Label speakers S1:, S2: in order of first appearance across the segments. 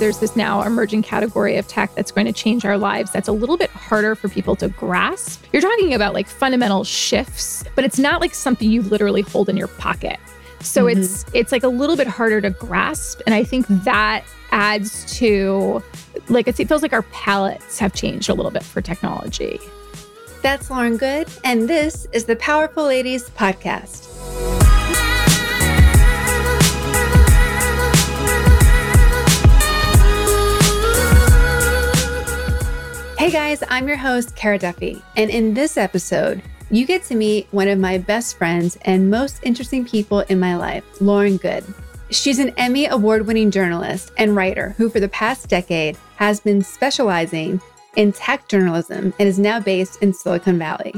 S1: there's this now emerging category of tech that's going to change our lives that's a little bit harder for people to grasp. You're talking about like fundamental shifts, but it's not like something you literally hold in your pocket. So mm-hmm. it's it's like a little bit harder to grasp and I think that adds to like it feels like our palettes have changed a little bit for technology.
S2: That's Lauren Goode and this is the Powerful Ladies podcast. Hey guys, I'm your host, Kara Duffy, and in this episode, you get to meet one of my best friends and most interesting people in my life, Lauren Goode. She's an Emmy award winning journalist and writer who, for the past decade, has been specializing in tech journalism and is now based in Silicon Valley.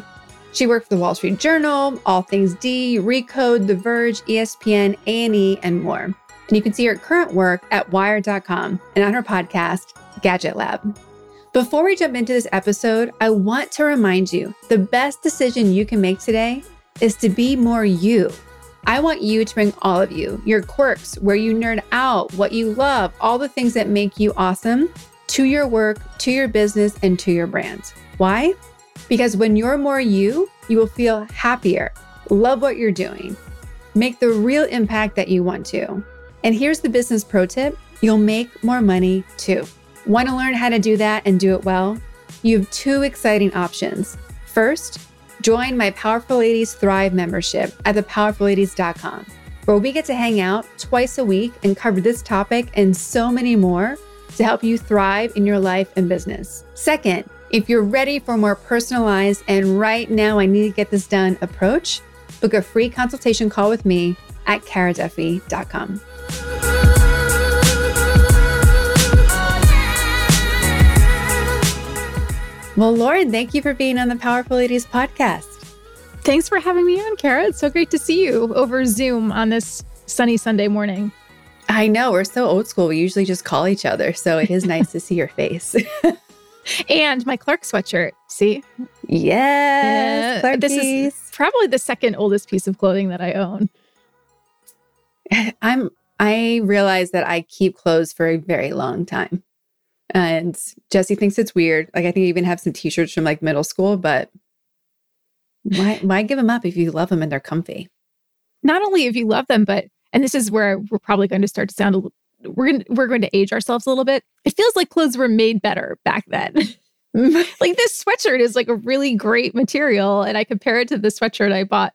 S2: She worked for the Wall Street Journal, All Things D, Recode, The Verge, ESPN, A&E, and more. And you can see her current work at wired.com and on her podcast, Gadget Lab. Before we jump into this episode, I want to remind you the best decision you can make today is to be more you. I want you to bring all of you, your quirks, where you nerd out, what you love, all the things that make you awesome to your work, to your business, and to your brand. Why? Because when you're more you, you will feel happier, love what you're doing, make the real impact that you want to. And here's the business pro tip you'll make more money too. Want to learn how to do that and do it well? You have two exciting options. First, join my Powerful Ladies Thrive membership at thepowerfulladies.com, where we get to hang out twice a week and cover this topic and so many more to help you thrive in your life and business. Second, if you're ready for more personalized and right now I need to get this done approach, book a free consultation call with me at karaduffy.com. Well, Lauren, thank you for being on the Powerful Ladies podcast.
S1: Thanks for having me on, Kara. It's so great to see you over Zoom on this sunny Sunday morning.
S2: I know. We're so old school. We usually just call each other. So it is nice to see your face.
S1: and my Clark sweatshirt. See?
S2: Yes.
S1: Yeah, this is probably the second oldest piece of clothing that I own.
S2: I'm I realize that I keep clothes for a very long time. And Jesse thinks it's weird. Like I think I even have some t-shirts from like middle school, but why why give them up if you love them and they're comfy?
S1: Not only if you love them, but and this is where we're probably going to start to sound a, we're going we're going to age ourselves a little bit. It feels like clothes were made better back then. like this sweatshirt is like a really great material and I compare it to the sweatshirt I bought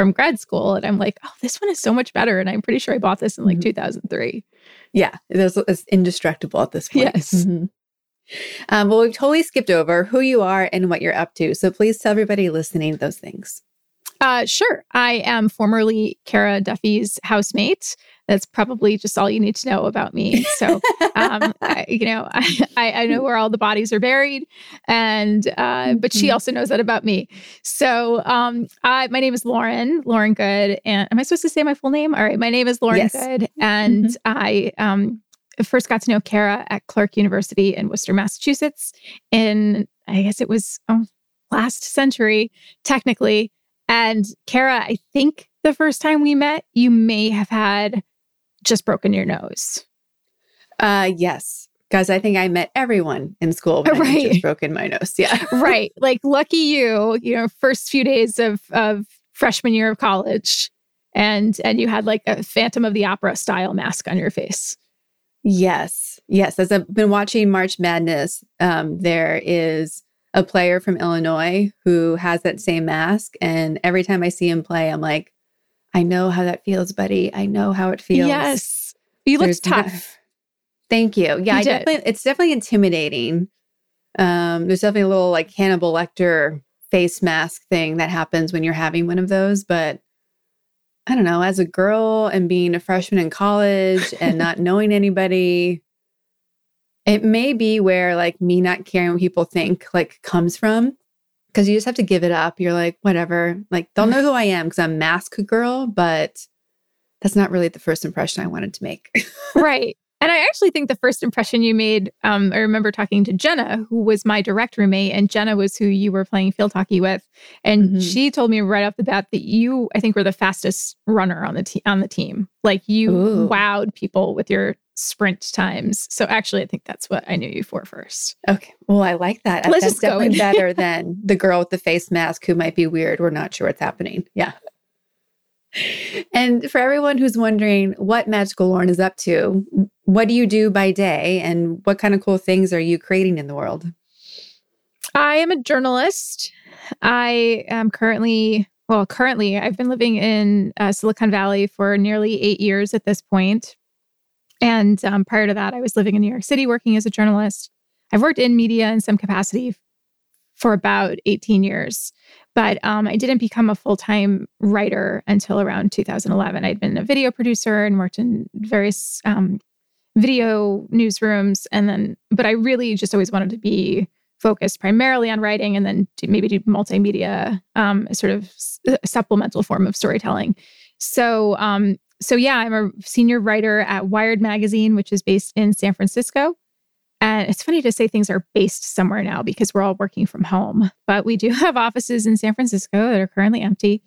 S1: from grad school and I'm like, "Oh, this one is so much better." And I'm pretty sure I bought this in like mm-hmm. 2003.
S2: Yeah, it's, it's indestructible at this point.
S1: Yes. Mm-hmm.
S2: Um, well, we've totally skipped over who you are and what you're up to. So please tell everybody listening those things.
S1: Uh, sure. I am formerly Kara Duffy's housemate. That's probably just all you need to know about me. So, um, I, you know, I, I, know where all the bodies are buried, and uh, but she mm-hmm. also knows that about me. So, um, I, my name is Lauren, Lauren Goode, and am I supposed to say my full name? All right, my name is Lauren yes. Goode, and mm-hmm. I um, first got to know Kara at Clark University in Worcester, Massachusetts, in I guess it was oh, last century, technically. And Kara, I think the first time we met, you may have had just broken your nose.
S2: Uh yes. Because I think I met everyone in school when right. I just broken my nose. Yeah.
S1: right. Like lucky you, you know, first few days of of freshman year of college. And and you had like a Phantom of the Opera style mask on your face.
S2: Yes. Yes. As I've been watching March Madness, um, there is a player from Illinois who has that same mask. And every time I see him play, I'm like, I know how that feels, buddy. I know how it feels.
S1: Yes. You look tough.
S2: Thank you. Yeah, you I definitely it's definitely intimidating. Um, there's definitely a little like Hannibal Lecter face mask thing that happens when you're having one of those, but I don't know, as a girl and being a freshman in college and not knowing anybody, it may be where like me not caring what people think like comes from because you just have to give it up. You're like, whatever. Like they'll mm. know who I am because I'm mask girl, but that's not really the first impression I wanted to make.
S1: right. And I actually think the first impression you made, um, I remember talking to Jenna, who was my direct roommate, and Jenna was who you were playing field hockey with, and mm-hmm. she told me right off the bat that you, I think, were the fastest runner on the te- on the team. Like you Ooh. wowed people with your sprint times. So actually, I think that's what I knew you for first.
S2: Okay, well, I like that. Let's that's definitely better than the girl with the face mask who might be weird. We're not sure what's happening. Yeah. And for everyone who's wondering what Magical Lauren is up to, what do you do by day and what kind of cool things are you creating in the world?
S1: I am a journalist. I am currently, well, currently, I've been living in uh, Silicon Valley for nearly eight years at this point. And um, prior to that, I was living in New York City working as a journalist. I've worked in media in some capacity for about 18 years. But um, I didn't become a full time writer until around 2011. I'd been a video producer and worked in various um, video newsrooms. And then, but I really just always wanted to be focused primarily on writing and then do, maybe do multimedia, um, sort of s- supplemental form of storytelling. So, um, so yeah, I'm a senior writer at Wired Magazine, which is based in San Francisco. And it's funny to say things are based somewhere now because we're all working from home, but we do have offices in San Francisco that are currently empty.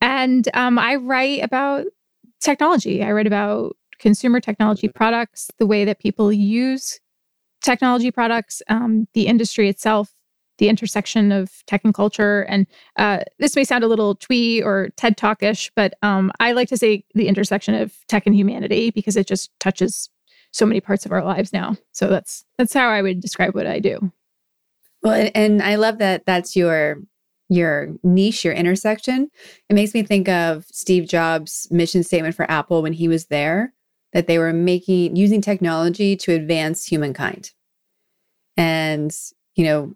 S1: And um, I write about technology. I write about consumer technology products, the way that people use technology products, um, the industry itself, the intersection of tech and culture. And uh, this may sound a little twee or TED Talkish, but um, I like to say the intersection of tech and humanity because it just touches so many parts of our lives now. So that's that's how I would describe what I do.
S2: Well, and I love that that's your your niche, your intersection. It makes me think of Steve Jobs' mission statement for Apple when he was there that they were making using technology to advance humankind. And, you know,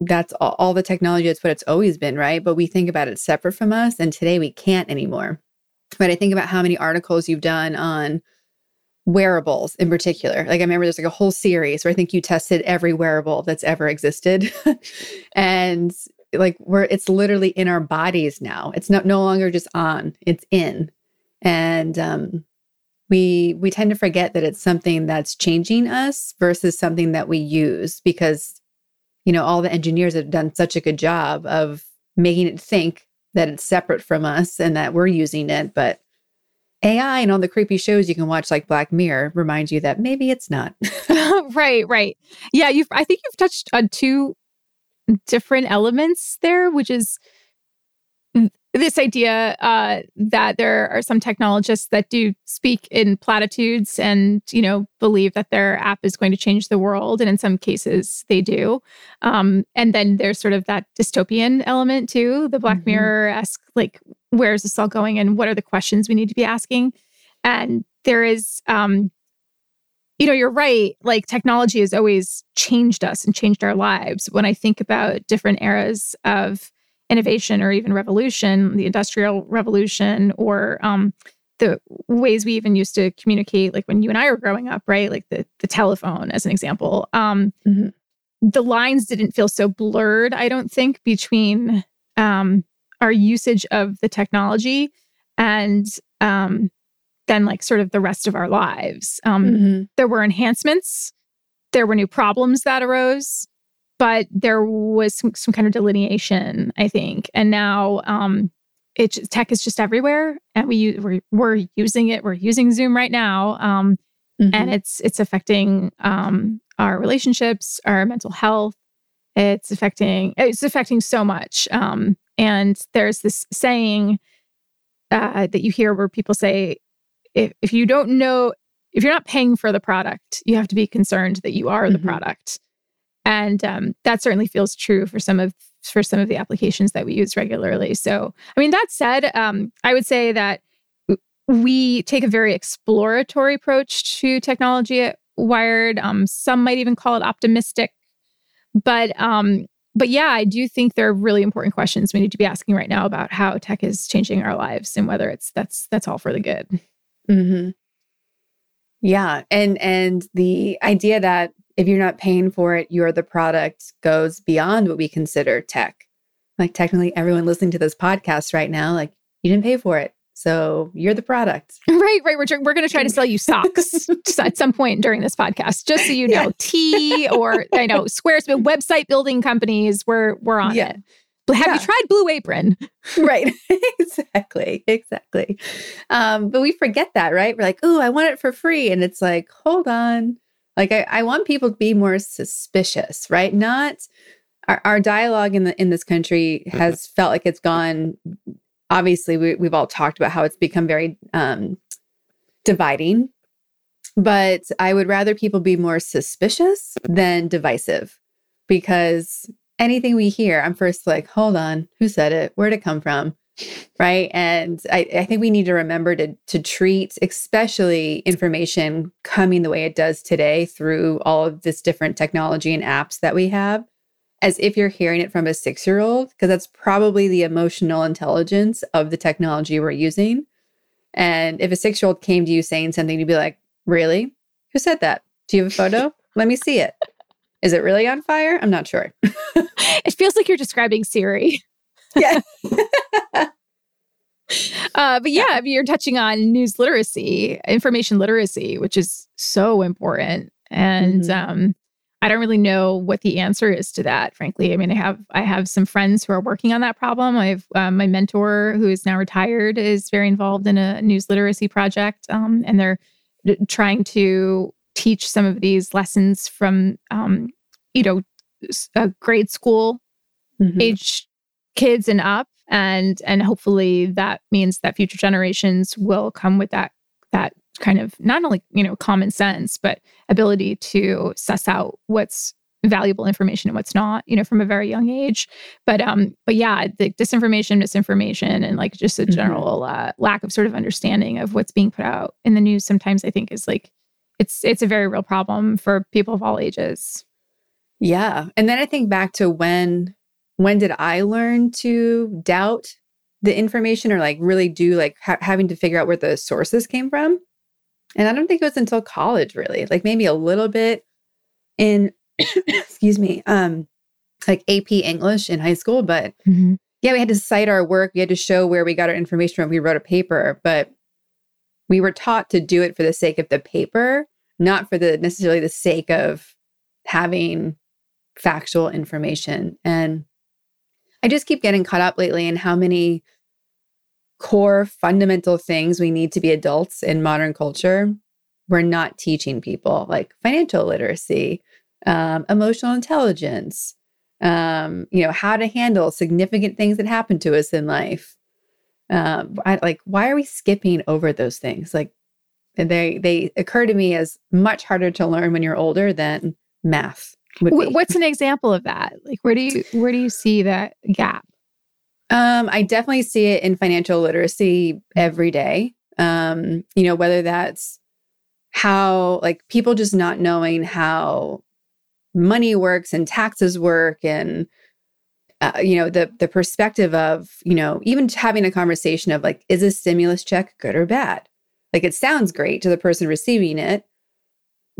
S2: that's all, all the technology that's what it's always been, right? But we think about it separate from us and today we can't anymore. But I think about how many articles you've done on wearables in particular. Like I remember there's like a whole series where I think you tested every wearable that's ever existed. and like we're it's literally in our bodies now. It's not no longer just on, it's in. And um we we tend to forget that it's something that's changing us versus something that we use because you know all the engineers have done such a good job of making it think that it's separate from us and that we're using it but AI and all the creepy shows you can watch like Black Mirror reminds you that maybe it's not.
S1: right, right. Yeah, you I think you've touched on two different elements there, which is this idea uh, that there are some technologists that do speak in platitudes and you know believe that their app is going to change the world and in some cases they do um, and then there's sort of that dystopian element too the black mm-hmm. mirror-esque like where is this all going and what are the questions we need to be asking and there is um, you know you're right like technology has always changed us and changed our lives when i think about different eras of innovation or even revolution, the industrial revolution, or um, the ways we even used to communicate, like when you and I were growing up, right? Like the the telephone, as an example. Um, mm-hmm. The lines didn't feel so blurred, I don't think, between um, our usage of the technology and um, then like sort of the rest of our lives. Um, mm-hmm. There were enhancements, there were new problems that arose, but there was some, some kind of delineation, I think. And now um, it tech is just everywhere, and we we're, we're using it. We're using Zoom right now, um, mm-hmm. and it's it's affecting um, our relationships, our mental health. It's affecting it's affecting so much. Um, and there's this saying uh, that you hear where people say, if if you don't know if you're not paying for the product, you have to be concerned that you are mm-hmm. the product. And um, that certainly feels true for some of for some of the applications that we use regularly. So i mean that said um, i would say that we take a very exploratory approach to technology at wired. Um, some might even call it optimistic. But um, but yeah i do think there are really important questions we need to be asking right now about how tech is changing our lives and whether it's that's that's all for the good
S2: mm-hmm. yeah and and the idea that if you're not paying for it, you're the product goes beyond what we consider tech. Like technically everyone listening to this podcast right now, like you didn't pay for it. So you're the product.
S1: Right, right. We're, we're going to try to sell you socks at some point during this podcast, just so you know. Yeah. Tea or I know Squarespace website building companies. We're we're on yeah. it. Have yeah. you tried Blue Apron?
S2: right. exactly. Exactly. Um, but we forget that, right? We're like, oh, I want it for free. And it's like, hold on. Like I, I want people to be more suspicious, right? Not our, our dialogue in the in this country mm-hmm. has felt like it's gone. Obviously, we, we've all talked about how it's become very um, dividing, but I would rather people be more suspicious than divisive because anything we hear, I'm first like, hold on, who said it? Where'd it come from? Right. And I, I, think we need to remember to to treat especially information coming the way it does today through all of this different technology and apps that we have as if you're hearing it from a six year old, because that's probably the emotional intelligence of the technology we're using. And if a six year old came to you saying something, you'd be like, Really? Who said that? Do you have a photo? Let me see it. Is it really on fire? I'm not sure.
S1: it feels like you're describing Siri.
S2: Yeah.
S1: uh, but yeah, I mean, you're touching on news literacy, information literacy, which is so important. And mm-hmm. um, I don't really know what the answer is to that, frankly. I mean, I have I have some friends who are working on that problem. I have um, my mentor, who is now retired, is very involved in a news literacy project, um, and they're trying to teach some of these lessons from, um, you know, a grade school mm-hmm. age kids and up, and and hopefully that means that future generations will come with that that kind of not only you know common sense but ability to suss out what's valuable information and what's not you know from a very young age but um but yeah the disinformation misinformation and like just a mm-hmm. general mm-hmm. uh, lack of sort of understanding of what's being put out in the news sometimes i think is like it's it's a very real problem for people of all ages
S2: yeah and then i think back to when when did i learn to doubt the information or like really do like ha- having to figure out where the sources came from and I don't think it was until college, really, like maybe a little bit in, excuse me, um, like AP English in high school. But mm-hmm. yeah, we had to cite our work. We had to show where we got our information from. We wrote a paper, but we were taught to do it for the sake of the paper, not for the necessarily the sake of having factual information. And I just keep getting caught up lately in how many core fundamental things we need to be adults in modern culture, we're not teaching people like financial literacy, um, emotional intelligence, um, you know, how to handle significant things that happen to us in life. Um, I, like, why are we skipping over those things? Like, they they occur to me as much harder to learn when you're older than math.
S1: What's an example of that? Like, where do you where do you see that gap?
S2: Um, I definitely see it in financial literacy every day. Um, you know, whether that's how like people just not knowing how money works and taxes work and uh, you know the the perspective of you know even having a conversation of like is a stimulus check good or bad like it sounds great to the person receiving it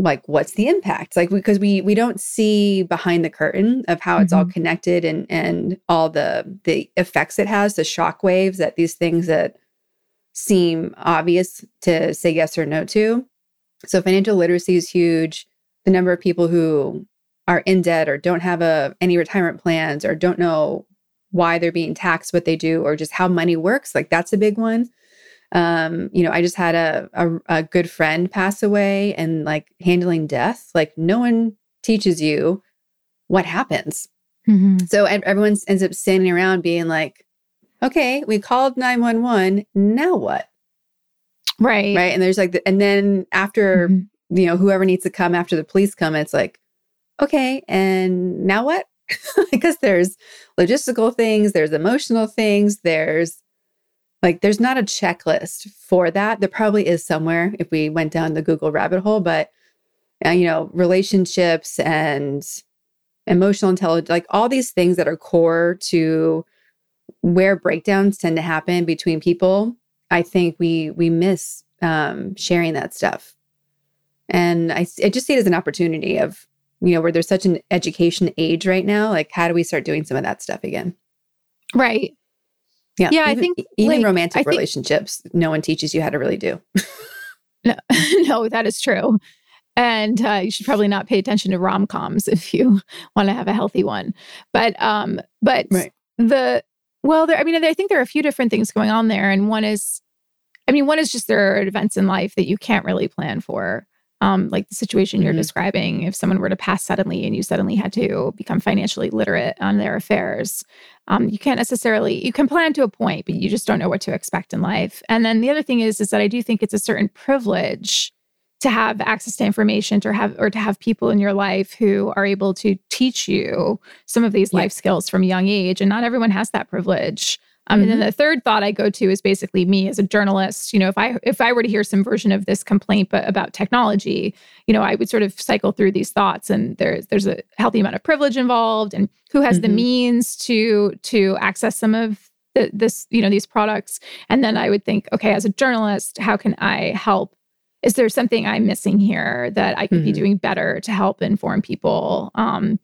S2: like what's the impact? Like because we, we we don't see behind the curtain of how it's mm-hmm. all connected and and all the the effects it has the shock waves that these things that seem obvious to say yes or no to. So financial literacy is huge. The number of people who are in debt or don't have a any retirement plans or don't know why they're being taxed what they do or just how money works like that's a big one um, you know, I just had a, a, a good friend pass away and like handling death. Like no one teaches you what happens. Mm-hmm. So everyone ends up standing around being like, okay, we called 911. Now what?
S1: Right.
S2: Right. And there's like, the, and then after, mm-hmm. you know, whoever needs to come after the police come, it's like, okay, and now what? because there's logistical things, there's emotional things, there's like there's not a checklist for that. There probably is somewhere if we went down the Google rabbit hole, but uh, you know, relationships and emotional intelligence, like all these things that are core to where breakdowns tend to happen between people. I think we we miss um, sharing that stuff, and I, I just see it as an opportunity of you know where there's such an education age right now. Like, how do we start doing some of that stuff again?
S1: Right.
S2: Yeah.
S1: Yeah, I think,
S2: even
S1: like,
S2: romantic
S1: think-
S2: relationships, no one teaches you how to really do.
S1: No, no, that is true. And uh, you should probably not pay attention to rom coms if you want to have a healthy one. But um, but
S2: Right.
S1: the well, there. I mean, I think there are a few different things going on there, and one is, I mean, one is just there are events in life that you can't really plan for. Um, like the situation you're
S2: Mhm.
S1: describing, if someone were to pass suddenly and you suddenly had to become financially literate on their affairs, um, you can't necessarily you can plan to a point, but you just don't know what to expect in life. And then the other thing is, is that I do think it's a certain privilege to have access to information to have or to have people in your life who are able to teach you some of these
S2: Yeah.
S1: life skills from a young age and not everyone has that privilege um, and then
S2: Mhm.
S1: the third thought i go to is basically me as a journalist you know if i if i were to hear some version of this complaint but about technology you know i would sort of cycle through these thoughts and there's there's a healthy amount of privilege involved and who has the
S2: Mhm.
S1: means to to access some of the, this you know these products and then i would think okay as a journalist how can i help is there something i'm missing here that i could be
S2: Mhm.
S1: doing better to help inform people um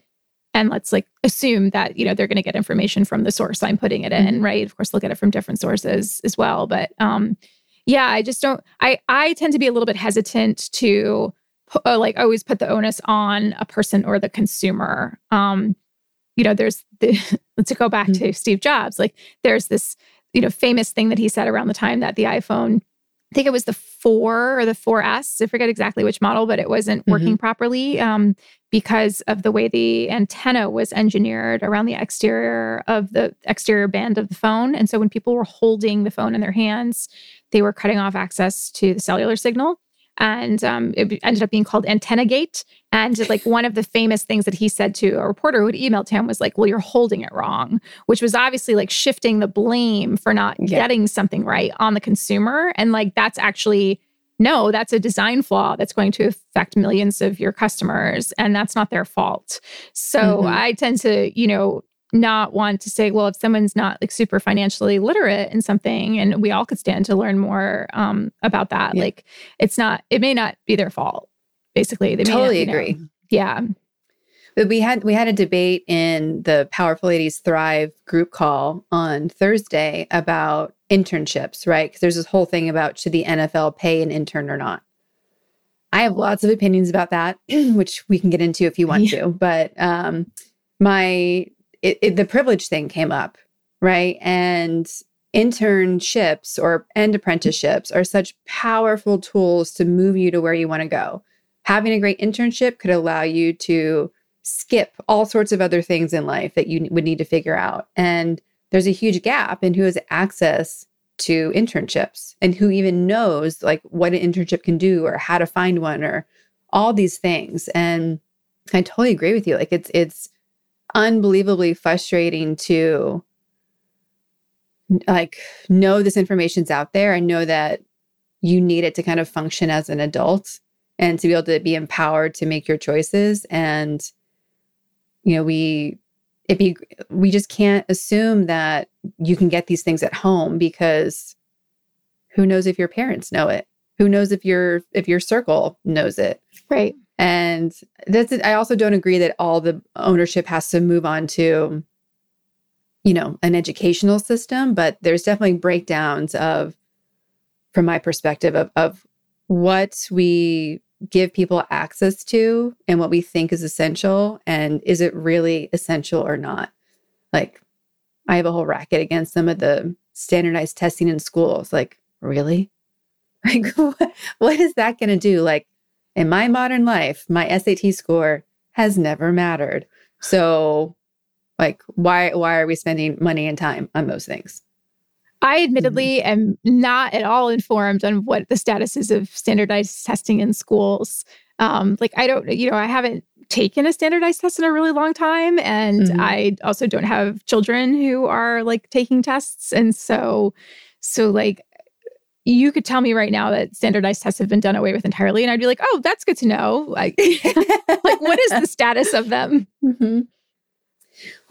S1: and let's like assume that you know they're going to get information from the source i'm putting it in right? Of course they'll get it from different sources as well. But um yeah i just don't i i tend to be a little bit hesitant to uh, like always put the onus on a person or the consumer. Um you know there's the let's go back to steve jobs like there's this you know famous thing that he said around the time that the iphone think it was the four or the 4S. I forget exactly which model, but it wasn't working properly um, because of the way the antenna was engineered around the exterior of the exterior band of the phone. And so when people were holding the phone in their hands, they were cutting off access to the cellular signal. And um, it ended up being called Antenna Gate. And like one of the famous things that he said to a reporter who had emailed him was like, "Well, you're holding it wrong," which was obviously like shifting the blame for not
S2: Yeah.
S1: getting something right on the consumer. And like that's actually no, that's a design flaw that's going to affect millions of your customers, and that's not their fault. So
S2: Mhm.
S1: I tend to, you know, not want to say, well, if someone's not like super financially literate in something, and we all could stand to learn more um, about that,
S2: Yeah.
S1: like it's not, it may not be their fault. Basically, they may not,
S2: totally
S1: know-
S2: agree.
S1: yeah,
S2: But we had we had a debate in the Powerful Ladies Thrive group call on Thursday about internships, right? Because there's this whole thing about should the NFL pay an intern or not. I have lots of opinions about that, which we can get into if you want to. But um, my it, it, the privilege thing came up, right? And internships or and apprenticeships are such powerful tools to move you to where you want to go. Having a great internship could allow you to skip all sorts of other things in life that you would need to figure out. And there's a huge gap in who has access to internships and who even knows like what an internship can do or how to find one or all these things. And I totally agree with you. Like it's it's unbelievably frustrating to like know this information's out there and know that you need it to kind of function as an adult and to be able to be empowered to make your choices. And you know we it be we just can't assume that you can get these things at home because who knows if your parents know it? Who knows if your if your circle knows it?
S1: Right.
S2: And that's it. I also don't agree that all the ownership has to move on to, you know, an educational system, but there's definitely breakdowns of, from my perspective, of, of what we give people access to and what we think is essential. And is it really essential or not? Like, I have a whole racket against some of the standardized testing in schools. Like, really? Like, what, what is that going to do? Like, in my modern life, my SAT score has never mattered. So, like, why why are we spending money and time on those things?
S1: I admittedly am not at all informed on what the status is of standardized testing in schools. Um, like I don't, you know, I haven't taken a standardized test in a really long time, and
S2: Mhm.
S1: I also don't have children who are like taking tests, and so, so like. You could tell me right now that standardized tests have been done away with entirely, and I'd be like, "Oh, that's good to know." Like, like what is the status of them?
S2: hmm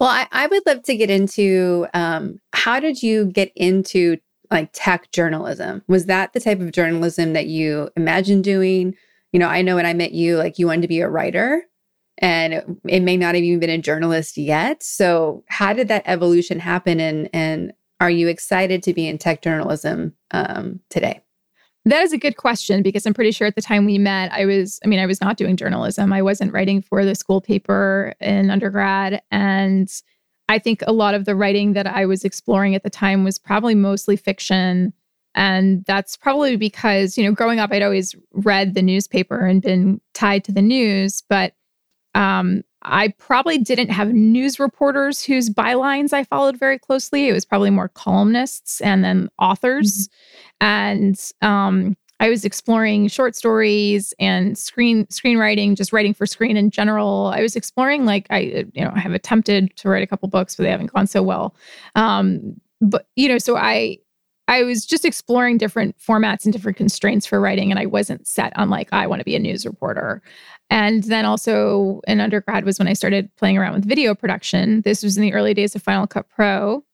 S2: Well, I, I would love to get into um, how did you get into like tech journalism? Was that the type of journalism that you imagined doing? You know, I know when I met you, like you wanted to be a writer, and it, it may not have even been a journalist yet. So, how did that evolution happen? And and are you excited to be in tech journalism um, today?
S1: That is a good question because I'm pretty sure at the time we met, I was, I mean, I was not doing journalism. I wasn't writing for the school paper in undergrad. And I think a lot of the writing that I was exploring at the time was probably mostly fiction. And that's probably because, you know, growing up, I'd always read the newspaper and been tied to the news. But um, I probably didn't have news reporters whose bylines I followed very closely. It was probably more columnists and then authors. Mm-hmm. And um, I was exploring short stories and screen screenwriting, just writing for screen in general. I was exploring like I, you know, I have attempted to write a couple books, but they haven't gone so well. Um, but you know, so I I was just exploring different formats and different constraints for writing, and I wasn't set on like I want to be a news reporter. And then also in undergrad was when I started playing around with video production. This was in the early days of Final Cut Pro,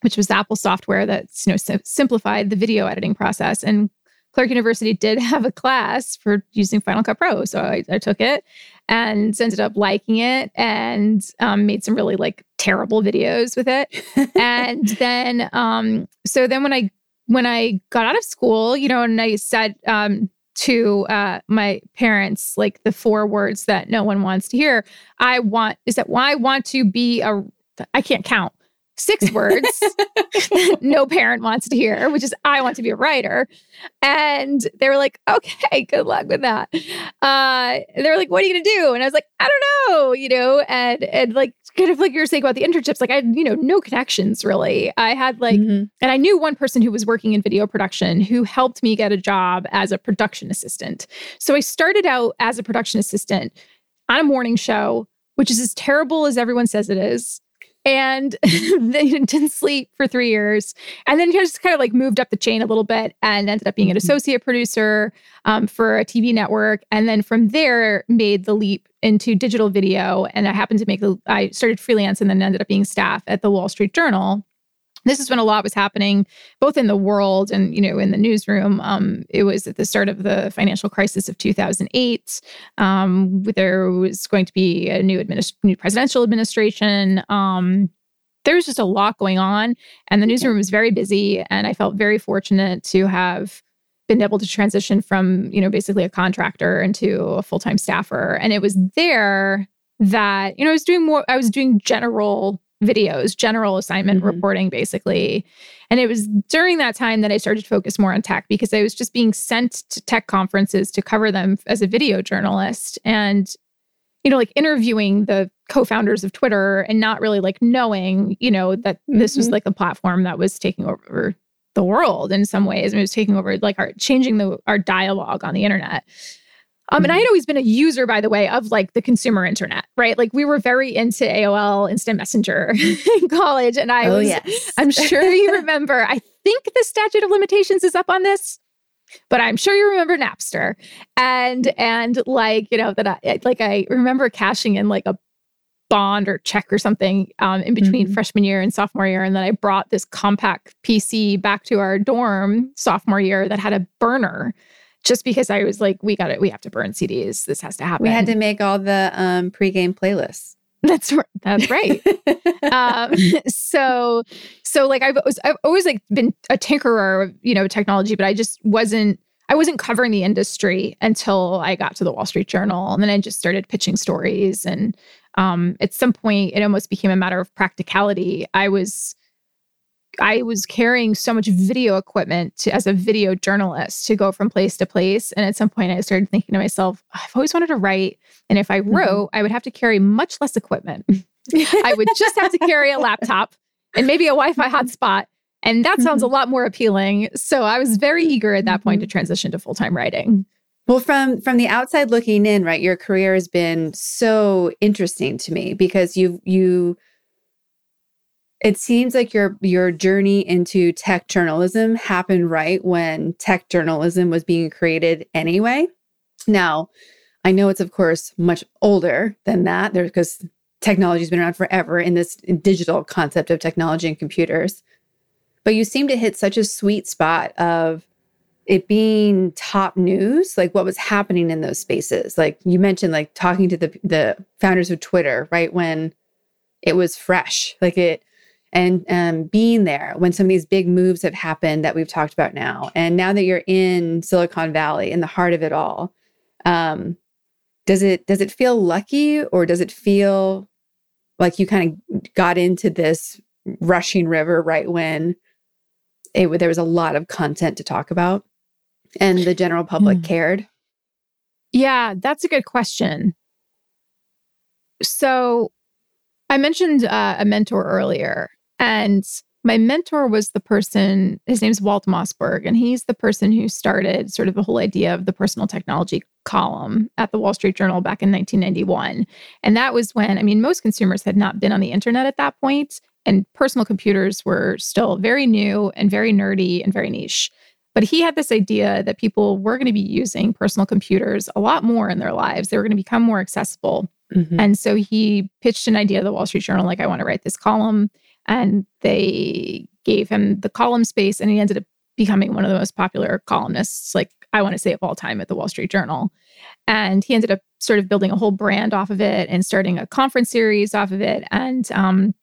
S1: which was Apple software that you know simplified the video editing process. And Clark University did have a class for using Final Cut Pro, so I, I took it and ended up liking it and um, made some really like terrible videos with it. and then, um, so then when I when I got out of school, you know, and I said um, to uh, my parents like the four words that no one wants to hear. I want is that why I want to be a I can't count six words no parent wants to hear, which is I want to be a writer. And they were like, okay, good luck with that. Uh, they were like, what are you gonna do? And I was like, I don't know, you know, and and like kind of like you were saying about the internships, like I had, you know, no connections really. I had like, mm-hmm. and I knew one person who was working in video production who helped me get a job as a production assistant. So I started out as a production assistant on a morning show, which is as terrible as everyone says it is and they didn't sleep for three years. And then just kind of like moved up the chain a little bit and ended up being an mm-hmm. associate producer um, for a tv network and then from there made the leap into digital video. And i happened to make the i started freelance and then ended up being staff at the wall street journal this is when a lot was happening both in the world and you know in the newsroom. Um, it was at the start of the financial crisis of 2008 um, there was going to be a new, administ- new presidential administration. Um, there was just a lot going on and the newsroom was very busy and i felt very fortunate to have been able to transition from you know basically a contractor into a full-time staffer. And it was there that you know i was doing more i was doing general videos, general assignment mm-hmm. reporting, basically. And it was during that time that I started to focus more on tech because I was just being sent to tech conferences to cover them as a video journalist and, you know, like interviewing the co founders of Twitter and not really like knowing, you know, that mm-hmm. this was mm-hmm. like a platform that was taking over the world in some ways. I mean, it was taking over like our changing the our dialogue on the internet. Um, and I had mm-hmm. always been a user, by the way, of like the consumer internet, right? Like we were very into AOL Instant Messenger in college. And I oh, was, yes. I'm sure you remember, I think the statute of limitations is up on this, but I'm sure you remember Napster. And, and like, you know, that I, like I remember cashing in like a bond or check or something um, in between mm-hmm. freshman year and sophomore year. And then I brought this compact PC back to our dorm sophomore year that had a burner just because I was like, we got it, we have to burn CDs. This has to happen.
S2: We had to make all the um, pregame playlists.
S1: That's that's right. um, so so like I've always, I've always like been a tinkerer of you know technology, but I just wasn't I wasn't covering the industry until I got to the Wall Street Journal, and then I just started pitching stories. And um, at some point, it almost became a matter of practicality. I was I was carrying so much video equipment to, as a video journalist to go from place to place. And at some point, I started thinking to myself, I've always wanted to write. And if I mm-hmm. wrote, mm-hmm. I would have to carry much less equipment. I would just have to carry a laptop and maybe a Wi Fi hotspot. And that sounds mm-hmm. a lot more appealing. So I was very eager at that mm-hmm. point to mm-hmm. transition to full time writing.
S2: Well, from from the outside looking in, right, your career has been so interesting to me because you you it seems like your your journey into tech journalism happened right when tech journalism was being created anyway. Now, I know it's of course much older than that there because technology's been around forever in this digital concept of technology and computers. But you seem to hit such a sweet spot of it being top news, like what was happening in those spaces. Like you mentioned, like talking to the the founders of Twitter, right? When it was fresh. Like it and um, being there when some of these big moves have happened that we've talked about now. And now that you're in Silicon Valley, in the heart of it all, um, does it does it feel lucky or does it feel like you kind of got into this rushing river right when it, there was a lot of content to talk about and the general public mm. cared?
S1: Yeah, that's a good question. So I mentioned uh, a mentor earlier, and my mentor was the person, his name's Walt Mossberg, and he's the person who started sort of the whole idea of the personal technology column at the Wall Street Journal back in 1991. And that was when, I mean, most consumers had not been on the internet at that point, and personal computers were still very new and very nerdy and very niche. But he had this idea that people were going to be using personal computers a lot more in their lives. They were going to become more accessible. Mm-hmm. And so he pitched an idea to the Wall Street Journal like, I want to write this column and they gave him the column space and he ended up becoming one of the most popular columnists like i want to say of all time at the wall street journal. And he ended up sort of building a whole brand off of it and starting a conference series off of it. And um,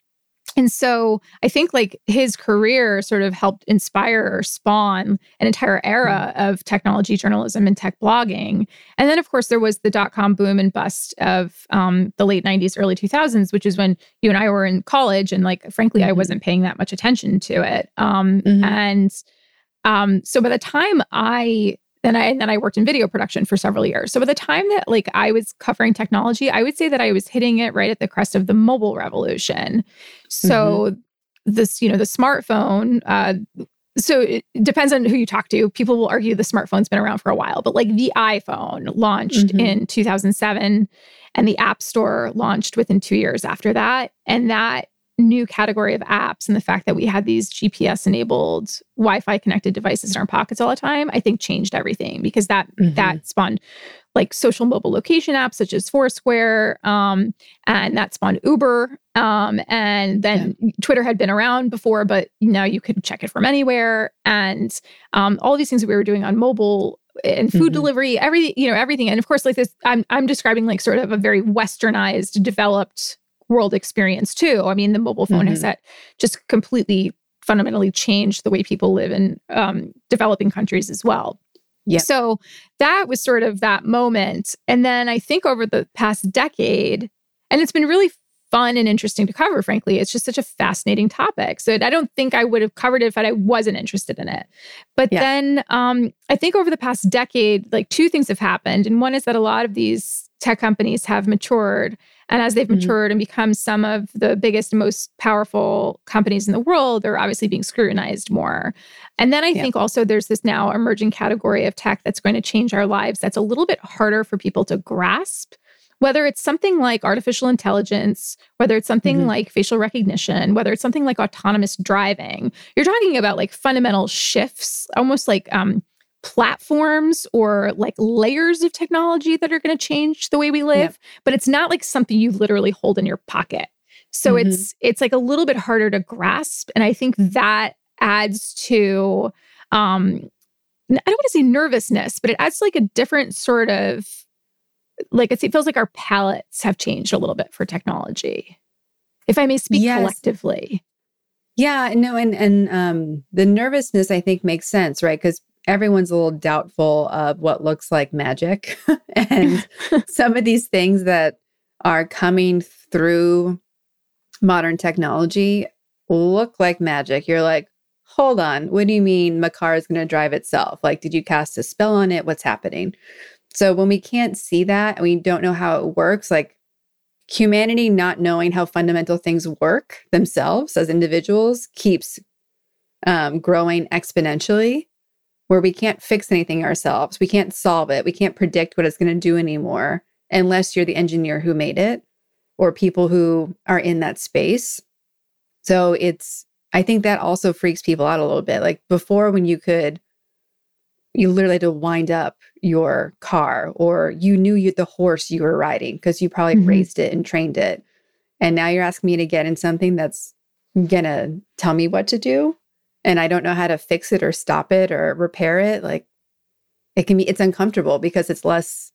S1: and so I think like his career sort of helped inspire or spawn an entire era mm. of technology journalism and tech blogging. And then, of course, there was the dot com boom and bust of um, the late 90s, early 2000s, which is when you and I were in college. And like, frankly, mm-hmm. I wasn't paying that much attention to it. Um, mm-hmm. And um, so by the time I then I and then I worked in video production for several years. So by the time that like I was covering technology, I would say that I was hitting it right at the crest of the mobile revolution. So mm-hmm. this, you know, the smartphone, uh, so it depends on who you talk to. People will argue the smartphone's been around for a while, but like the iPhone launched mm-hmm. in 2007 and the App Store launched within 2 years after that, and that new category of apps and the fact that we had these GPS enabled Wi-Fi connected devices in our pockets all the time, I think changed everything because that mm-hmm. that spawned like social mobile location apps such as Foursquare, um, and that spawned Uber. Um, and then yeah. Twitter had been around before, but now you could check it from anywhere. And um, all these things that we were doing on mobile and food mm-hmm. delivery, everything, you know, everything. And of course, like this, I'm I'm describing like sort of a very westernized, developed world experience too. I mean, the mobile phone mm-hmm. has just completely fundamentally changed the way people live in um, developing countries as well. Yeah. So that was sort of that moment. And then I think over the past decade, and it's been really fun and interesting to cover, frankly. It's just such a fascinating topic. So I don't think I would have covered it if I wasn't interested in it. But yeah. then um, I think over the past decade, like two things have happened. And one is that a lot of these tech companies have matured and as they've mm-hmm. matured and become some of the biggest, most powerful companies in the world, they're obviously being scrutinized more. And then I yeah. think also there's this now emerging category of tech that's going to change our lives that's a little bit harder for people to grasp. Whether it's something like artificial intelligence, whether it's something mm-hmm. like facial recognition, whether it's something like autonomous driving, you're talking about like fundamental shifts, almost like um, platforms or like layers of technology that are going to change the way we live yep. but it's not like something you literally hold in your pocket so mm-hmm. it's it's like a little bit harder to grasp and i think that adds to um i don't want to say nervousness but it adds to like a different sort of like it feels like our palettes have changed a little bit for technology if i may speak yes. collectively
S2: yeah no and and um the nervousness i think makes sense right because everyone's a little doubtful of what looks like magic. and some of these things that are coming through modern technology look like magic. You're like, hold on, what do you mean my car is going to drive itself? Like, did you cast a spell on it? What's happening? So when we can't see that and we don't know how it works, like humanity not knowing how fundamental things work themselves as individuals keeps um, growing exponentially where we can't fix anything ourselves. We can't solve it. We can't predict what it's going to do anymore unless you're the engineer who made it or people who are in that space. So it's, I think that also freaks people out a little bit. Like before, when you could, you literally had to wind up your car or you knew you the horse you were riding because you probably mm-hmm. raised it and trained it. And now you're asking me to get in something that's gonna tell me what to do and I don't know how to fix it or stop it or repair it, like it can be it's uncomfortable because it's less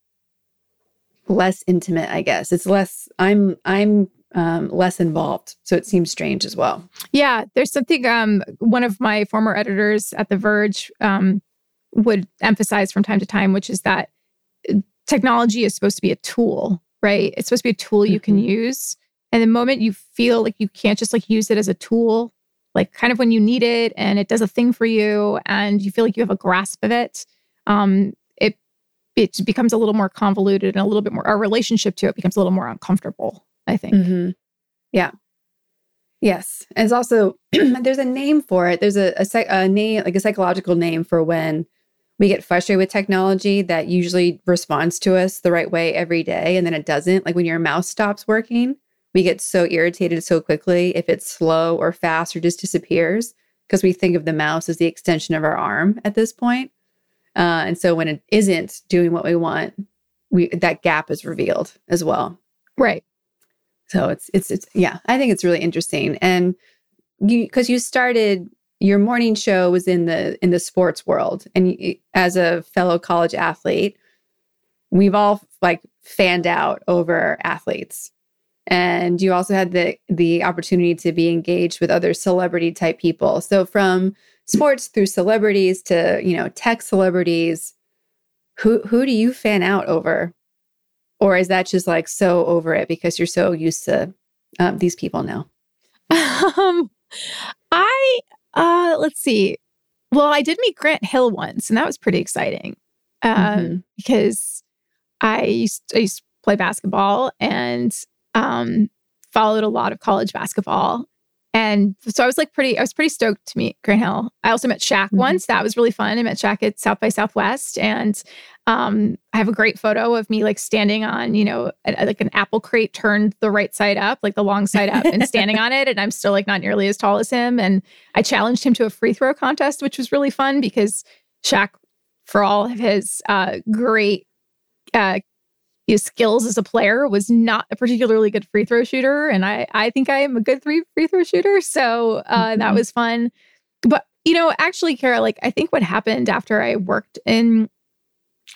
S2: less intimate, I guess. It's less I'm I'm um, less involved. So it seems strange as well.
S1: Yeah, there's something. Um, one of my former editors at The Verge um, would emphasize from time to time, which is that uh, technology is supposed to be a tool, right? It's supposed to be a tool you can mm-hmm. use. And the moment you feel like you can't just like use it as a tool, like kind of when you need it and it does a thing for you and you feel like you have a grasp of it, um, it it becomes a little more convoluted and a little bit more our relationship to it becomes a little more uncomfortable. I think.
S2: Mm-hmm. Yeah. Yes. And it's also there's a name for it. There's a, a, a name like a psychological name for when we get frustrated with technology that usually responds to us the right way every day and then it doesn't. Like when your mouse stops working, we get so irritated so quickly if it's slow or fast or just disappears because we think of the mouse as the extension of our arm at this point. Uh, and so when it isn't doing what we want, we that gap is revealed as well.
S1: Right.
S2: So it's it's it's yeah, I think it's really interesting. And you because you started your morning show was in the in the sports world and you, as a fellow college athlete we've all like fanned out over athletes and you also had the the opportunity to be engaged with other celebrity type people so from sports through celebrities to you know tech celebrities who who do you fan out over or is that just like so over it because you're so used to um, these people now
S1: um i uh, let's see. Well, I did meet Grant Hill once, and that was pretty exciting uh, mm-hmm. because I used, I used to play basketball and um, followed a lot of college basketball. And so I was like pretty, I was pretty stoked to meet Grant Hill. I also met Shaq mm-hmm. once. That was really fun. I met Shaq at South by Southwest. And um, I have a great photo of me like standing on, you know, a, like an apple crate turned the right side up, like the long side up, and standing on it. And I'm still like not nearly as tall as him. And I challenged him to a free throw contest, which was really fun because Shaq, for all of his uh, great uh, his skills as a player was not a particularly good free throw shooter and i i think i am a good three free throw shooter so uh, mm-hmm. that was fun but you know actually kara like i think what happened after i worked in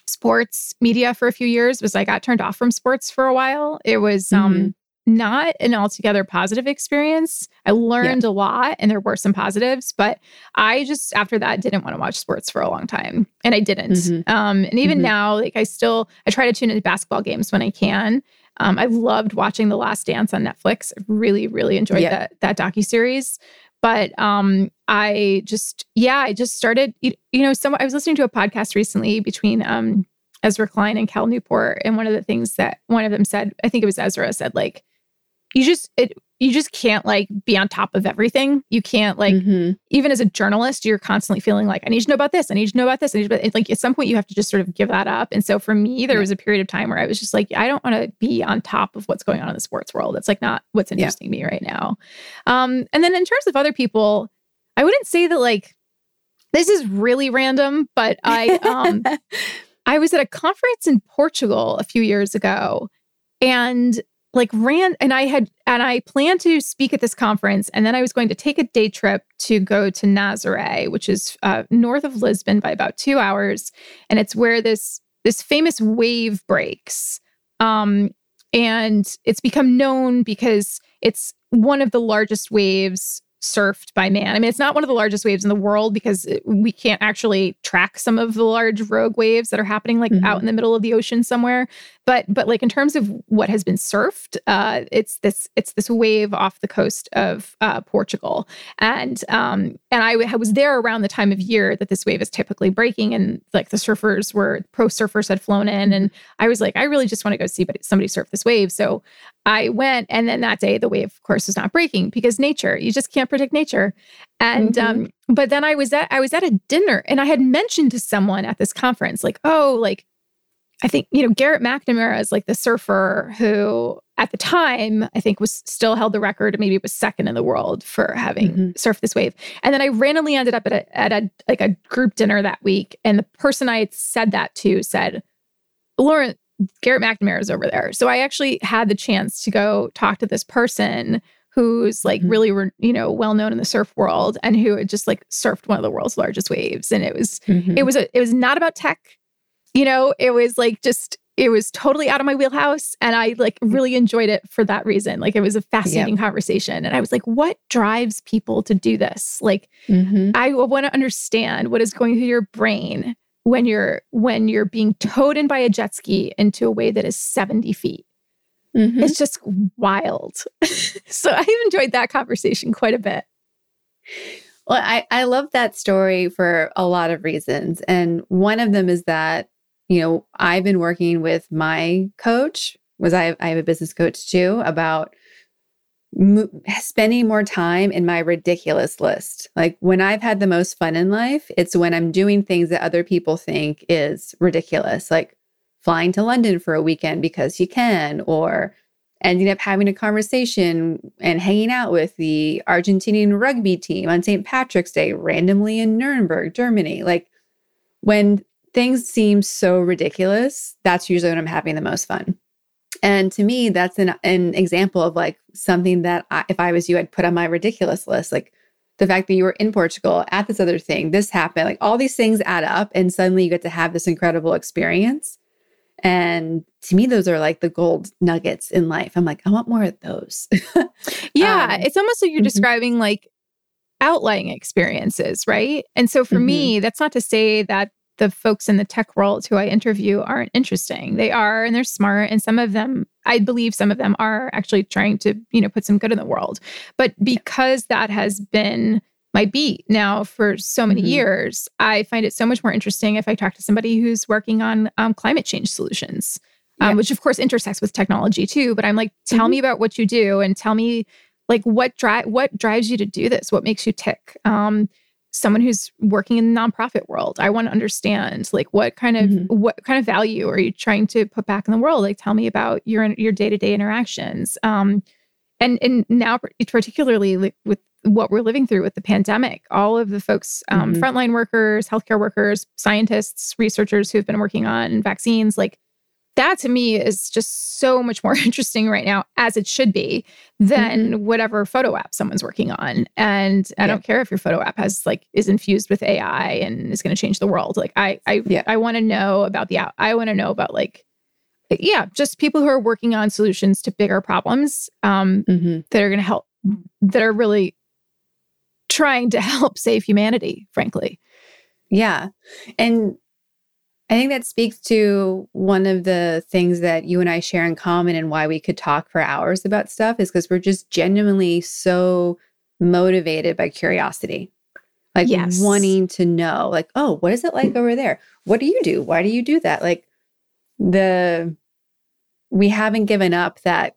S1: sports media for a few years was i got turned off from sports for a while it was um, mm-hmm. um not an altogether positive experience. I learned yeah. a lot and there were some positives, but I just after that didn't want to watch sports for a long time. And I didn't. Mm-hmm. Um, and even mm-hmm. now, like I still I try to tune into basketball games when I can. Um, I loved watching The Last Dance on Netflix. I really, really enjoyed yeah. that that docu series. But um, I just, yeah, I just started. You, you know, some I was listening to a podcast recently between um, Ezra Klein and Cal Newport, and one of the things that one of them said, I think it was Ezra, said like, you just it you just can't like be on top of everything. You can't like mm-hmm. even as a journalist, you're constantly feeling like I need to know about this. I need to know about this. I need to, like at some point you have to just sort of give that up. And so for me, there yeah. was a period of time where I was just like, I don't want to be on top of what's going on in the sports world. It's like not what's interesting yeah. me right now. Um, and then in terms of other people, I wouldn't say that like this is really random, but I um I was at a conference in Portugal a few years ago and like ran and I had and I planned to speak at this conference and then I was going to take a day trip to go to Nazaré, which is uh, north of Lisbon by about 2 hours and it's where this this famous wave breaks. Um and it's become known because it's one of the largest waves surfed by man. I mean, it's not one of the largest waves in the world because we can't actually track some of the large rogue waves that are happening like mm-hmm. out in the middle of the ocean somewhere. But but like in terms of what has been surfed, uh, it's this it's this wave off the coast of uh, Portugal, and um, and I, I was there around the time of year that this wave is typically breaking, and like the surfers were pro surfers had flown in, and I was like, I really just want to go see but somebody surf this wave. So I went, and then that day the wave, of course, was not breaking because nature. You just can't predict nature. And mm-hmm. um, but then I was at I was at a dinner, and I had mentioned to someone at this conference, like, oh, like I think, you know, Garrett McNamara is like the surfer who at the time I think was still held the record, maybe it was second in the world for having mm-hmm. surfed this wave. And then I randomly ended up at a at a like a group dinner that week. And the person I had said that to said, Lauren, Garrett McNamara is over there. So I actually had the chance to go talk to this person who's like mm-hmm. really you know well known in the surf world and who had just like surfed one of the world's largest waves and it was mm-hmm. it was a, it was not about tech you know, it was like just it was totally out of my wheelhouse and I like really enjoyed it for that reason. Like it was a fascinating yep. conversation and I was like what drives people to do this? Like mm-hmm. I want to understand what is going through your brain when you're when you're being towed in by a jet ski into a way that is 70 feet. Mm-hmm. It's just wild. so I've enjoyed that conversation quite a bit.
S2: Well, I, I love that story for a lot of reasons. And one of them is that, you know, I've been working with my coach, was I, I have a business coach too, about spending more time in my ridiculous list. Like when I've had the most fun in life, it's when I'm doing things that other people think is ridiculous, like flying to London for a weekend because you can, or ending up having a conversation and hanging out with the Argentinian rugby team on St. Patrick's Day randomly in Nuremberg, Germany. Like when things seem so ridiculous, that's usually when I'm having the most fun. And to me, that's an, an example of like something that I, if I was you, I'd put on my ridiculous list. Like the fact that you were in Portugal at this other thing, this happened, like all these things add up. And suddenly you get to have this incredible experience. And to me, those are like the gold nuggets in life. I'm like, I want more of those.
S1: yeah. Um, it's almost like you're mm-hmm. describing like outlying experiences, right? And so for mm-hmm. me, that's not to say that the folks in the tech world who I interview aren't interesting. They are and they're smart. And some of them, I believe some of them are actually trying to, you know, put some good in the world. But because that has been my beat now for so many mm-hmm. years, I find it so much more interesting if I talk to somebody who's working on um, climate change solutions, um, which of course intersects with technology too. But I'm like, tell mm-hmm. me about what you do and tell me like what drive what drives you to do this, what makes you tick. Um, someone who's working in the nonprofit world, I want to understand like what kind of mm-hmm. what kind of value are you trying to put back in the world? Like, tell me about your your day to day interactions. Um, and and now particularly like with what we're living through with the pandemic. All of the folks, um, mm-hmm. frontline workers, healthcare workers, scientists, researchers who've been working on vaccines, like that to me is just so much more interesting right now, as it should be, than mm-hmm. whatever photo app someone's working on. And I don't care if your photo app has like is infused with AI and is going to change the world. Like I, I, yeah. I want to know about the app. I want to know about like yeah, just people who are working on solutions to bigger problems um, mm-hmm. that are going to help, that are really trying to help save humanity, frankly.
S2: Yeah. And I think that speaks to one of the things that you and I share in common and why we could talk for hours about stuff is because we're just genuinely so motivated by curiosity. Like yes. wanting to know, like, oh, what is it like over there? What do you do? Why do you do that? Like the we haven't given up that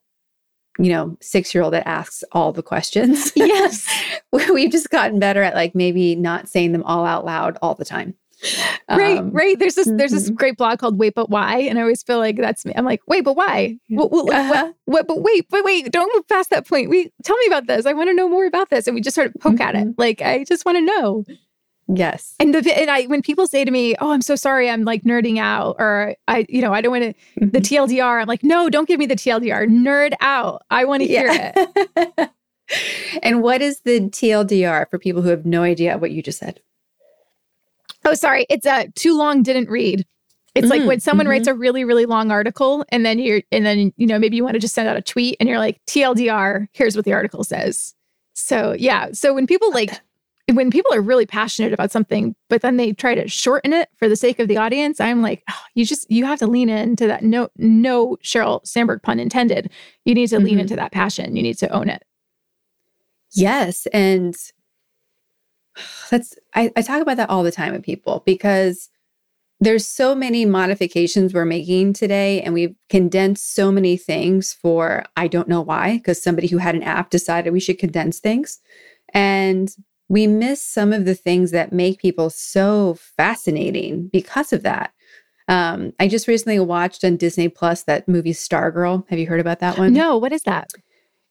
S2: you know, six year old that asks all the questions.
S1: Yes.
S2: We've just gotten better at like maybe not saying them all out loud all the time.
S1: Right, um, right. There's this mm-hmm. there's this mm-hmm. great blog called Wait But Why, and I always feel like that's me. I'm like, wait, but why? What, what, uh-huh. what, but wait, but wait, don't move past that point. We tell me about this. I want to know more about this. And we just sort of poke mm-hmm. at it. Mm-hmm. Like, I just want to know.
S2: Yes.
S1: And the and I when people say to me, "Oh, I'm so sorry, I'm like nerding out," or I, you know, I don't want to mm-hmm. the TLDR. I'm like, no, don't give me the TLDR. Nerd out. I want to hear yeah. it.
S2: and what is the TLDR for people who have no idea what you just said?
S1: Oh, sorry. It's a uh, too long didn't read. It's mm-hmm. like when someone mm-hmm. writes a really, really long article and then you're, and then, you know, maybe you want to just send out a tweet and you're like, TLDR, here's what the article says. So, yeah. So when people like when people are really passionate about something, but then they try to shorten it for the sake of the audience, I'm like, oh, you just you have to lean into that. No, no Sheryl Sandberg pun intended. You need to mm-hmm. lean into that passion. You need to own it.
S2: Yes, and that's I, I talk about that all the time with people because there's so many modifications we're making today and we've condensed so many things for i don't know why because somebody who had an app decided we should condense things and we miss some of the things that make people so fascinating because of that. Um, I just recently watched on Disney Plus that movie Stargirl. Have you heard about that one?
S1: No, what is that?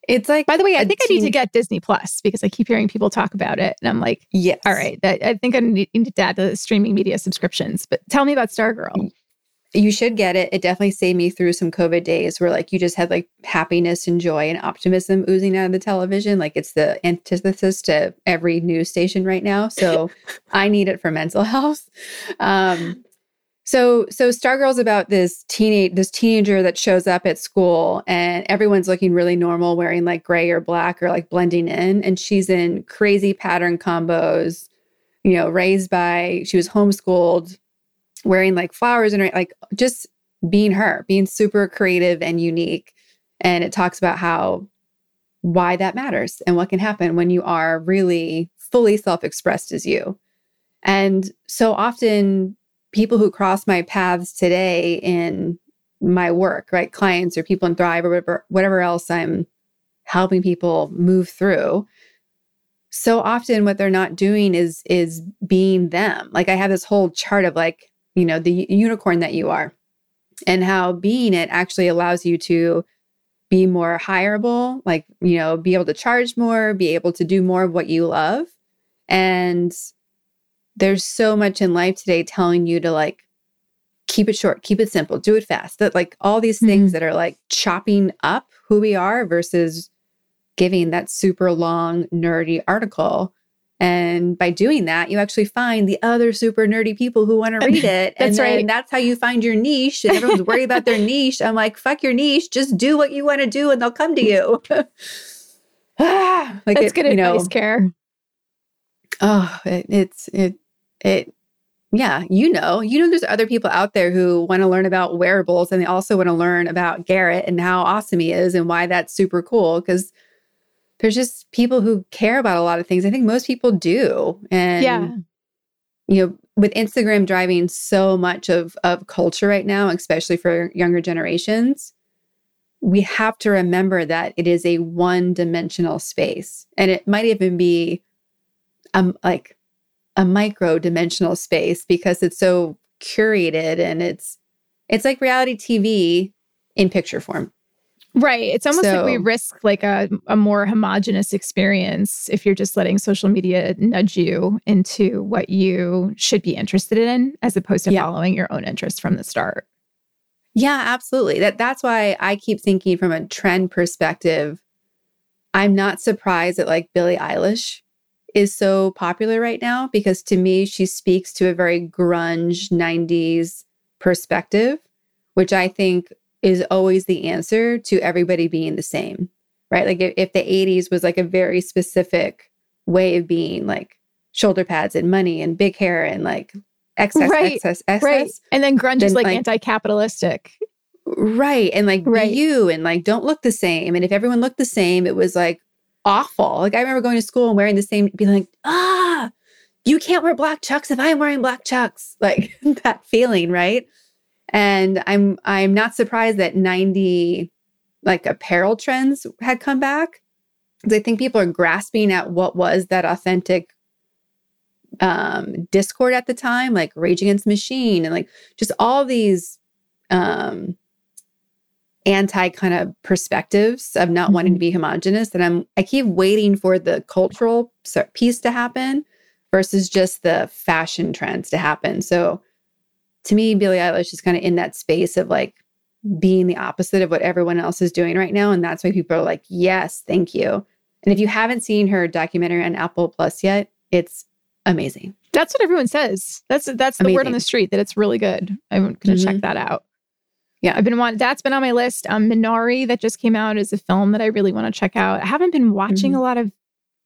S2: It's like,
S1: by the way, I think teen- I need to get Disney Plus because I keep hearing people talk about it. And I'm like,
S2: yes.
S1: All right. I think I need to add the streaming media subscriptions. But tell me about Stargirl.
S2: You should get it. It definitely saved me through some COVID days where like you just had like happiness and joy and optimism oozing out of the television. Like it's the antithesis to every news station right now. So I need it for mental health. Um, So so Stargirl's about this teenage this teenager that shows up at school and everyone's looking really normal wearing like gray or black or like blending in and she's in crazy pattern combos, you know, raised by she was homeschooled wearing like flowers and like just being her, being super creative and unique. And it talks about how why that matters and what can happen when you are really fully self-expressed as you. And so often people who cross my paths today in my work, right? Clients or people in Thrive or whatever, whatever else I'm helping people move through. So often what they're not doing is is being them. Like I have this whole chart of like, you know, the unicorn that you are and how being it actually allows you to be more hireable, like, you know, be able to charge more, be able to do more of what you love. And there's so much in life today telling you to like keep it short, keep it simple, do it fast. That like all these things mm-hmm. that are like chopping up who we are versus giving that super long, nerdy article. And by doing that, you actually find the other super nerdy people who want to read it.
S1: that's
S2: and
S1: right.
S2: That's how you find your niche. And everyone's worried about their niche. I'm like, fuck your niche. Just do what you want to do and they'll come to you.
S1: ah, like that's it, good advice, know, Care.
S2: Oh, it, it's it it yeah, you know, you know, there's other people out there who want to learn about wearables and they also want to learn about Garrett and how awesome he is and why that's super cool because there's just people who care about a lot of things. I think most people do. And, yeah. you know, with Instagram driving so much of, of culture right now, especially for younger generations, we have to remember that it is a one dimensional space and it might even be um, like a micro dimensional space because it's so curated and it's it's like reality TV in picture form.
S1: Right. It's almost so, like we risk like a, a more homogenous experience if you're just letting social media nudge you into what you should be interested in as opposed to yeah. following your own interests from the start.
S2: Yeah, absolutely. That that's why I keep thinking from a trend perspective. I'm not surprised that like Billie Eilish is so popular right now because to me, she speaks to a very grunge 90s perspective, which I think is always the answer to everybody being the same, right? Like if, if the 80s was like a very specific way of being, like shoulder pads and money and big hair and like excess, right, excess, excess.
S1: Right. And then grunge then, is like, like anti capitalistic.
S2: Right. And like right. be you and like don't look the same. And if everyone looked the same, it was like awful. Like I remember going to school and wearing the same, being like, ah, you can't wear black chucks if I'm wearing black chucks. Like that feeling, right? And I'm I'm not surprised that 90 like apparel trends had come back. I think people are grasping at what was that authentic um discord at the time, like Rage Against Machine and like just all these um anti kind of perspectives of not mm-hmm. wanting to be homogenous. And i'm i keep waiting for the cultural piece to happen versus just the fashion trends to happen. So to me billie eilish is kind of in that space of like being the opposite of what everyone else is doing right now. And that's why people are like yes thank you. And if you haven't seen her documentary on apple plus yet it's amazing.
S1: That's what everyone says. That's that's the amazing. word on the street that it's really good. I'm going to mm-hmm. check that out yeah, I've been wanting that's been on my list. Um, Minari that just came out is a film that I really want to check out. I haven't been watching mm-hmm. a lot of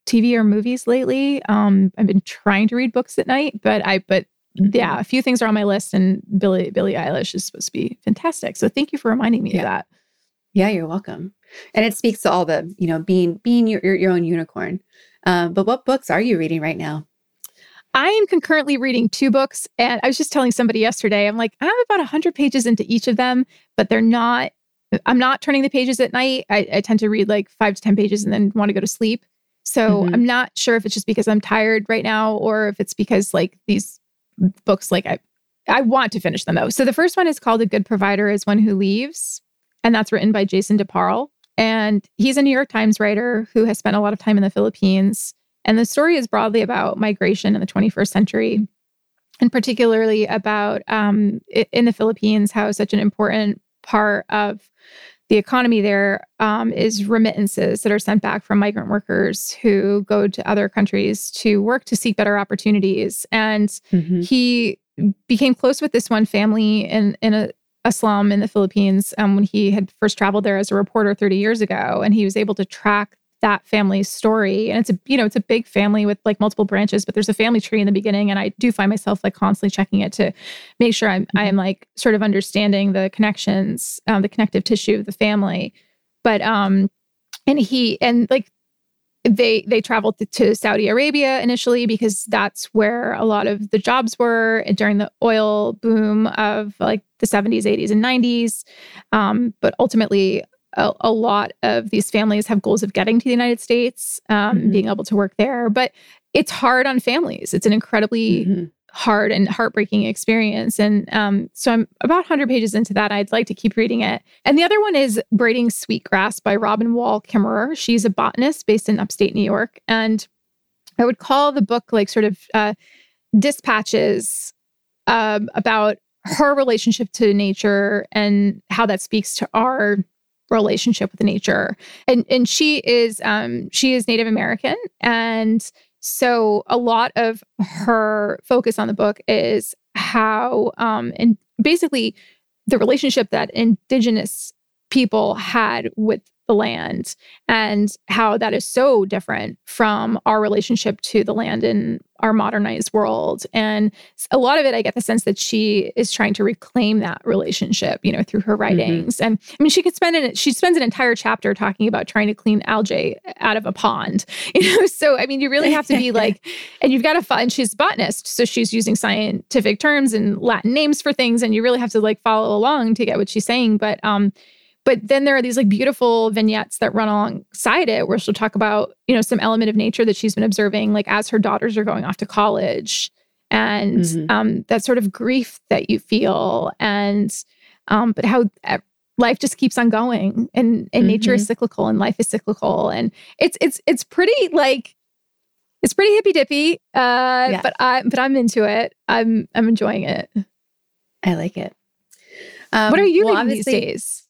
S1: TV or movies lately. Um, I've been trying to read books at night, but I but mm-hmm. yeah, a few things are on my list, and Billie Billie Eilish is supposed to be fantastic. So thank you for reminding me
S2: yeah.
S1: of that.
S2: Yeah, you're welcome. And it speaks to all the you know being being your your, your own unicorn. Um, but what books are you reading right now?
S1: I am concurrently reading two books, and I was just telling somebody yesterday, I'm like, I'm about 100 pages into each of them, but they're not, I'm not turning the pages at night. I, I tend to read like five to 10 pages and then want to go to sleep. So mm-hmm. I'm not sure if it's just because I'm tired right now or if it's because like these books, like I, I want to finish them though. So the first one is called A Good Provider is One Who Leaves, and that's written by Jason DeParle. And he's a New York Times writer who has spent a lot of time in the Philippines and the story is broadly about migration in the 21st century, and particularly about um, in the Philippines, how such an important part of the economy there um, is remittances that are sent back from migrant workers who go to other countries to work to seek better opportunities. And mm-hmm. he became close with this one family in in a, a slum in the Philippines um, when he had first traveled there as a reporter 30 years ago, and he was able to track that family's story. And it's a you know it's a big family with like multiple branches but there's a family tree in the beginning and i do find myself like constantly checking it to make sure i'm i'm mm-hmm. like sort of understanding the connections um, the connective tissue of the family. But um and he and like they they traveled to, to Saudi Arabia initially because that's where a lot of the jobs were during the oil boom of like the 70s 80s and 90s um, but ultimately a, a, lot of these families have goals of getting to the United States, um, mm-hmm. being able to work there. But it's hard on families. It's an incredibly mm-hmm. hard and heartbreaking experience. And um, so I'm about 100 pages into that. I'd like to keep reading it. And the other one is Braiding Sweetgrass by Robin Wall Kimmerer. She's a botanist based in upstate New York. And I would call the book like sort of uh, dispatches um, about her relationship to nature and how that speaks to our relationship with nature. And and she is um she is Native American and so a lot of her focus on the book is how um and basically the relationship that indigenous people had with the land and how that is so different from our relationship to the land in our modernized world. And a lot of it, I get the sense that she is trying to reclaim that relationship, you know, through her mm-hmm. writings. Mm-hmm. And I mean, she could spend it, she spends an entire chapter talking about trying to clean algae out of a pond, you know? So, I mean, you really have to be like, and you've got to find, she's a botanist. So she's using scientific terms and Latin names for things. And you really have to like follow along to get what she's saying. But, um, but then there are these like beautiful vignettes that run alongside it where she'll talk about, you know, some element of nature that she's been observing, like as her daughters are going off to college and mm-hmm. um, that sort of grief that you feel and um, but how life just keeps on going and and mm-hmm. nature is mm-hmm. cyclical and life is cyclical and it's it's it's pretty like it's pretty hippy dippy uh yeah. but i but i'm into it i'm i'm enjoying it
S2: i like it
S1: um, what are you well, reading these days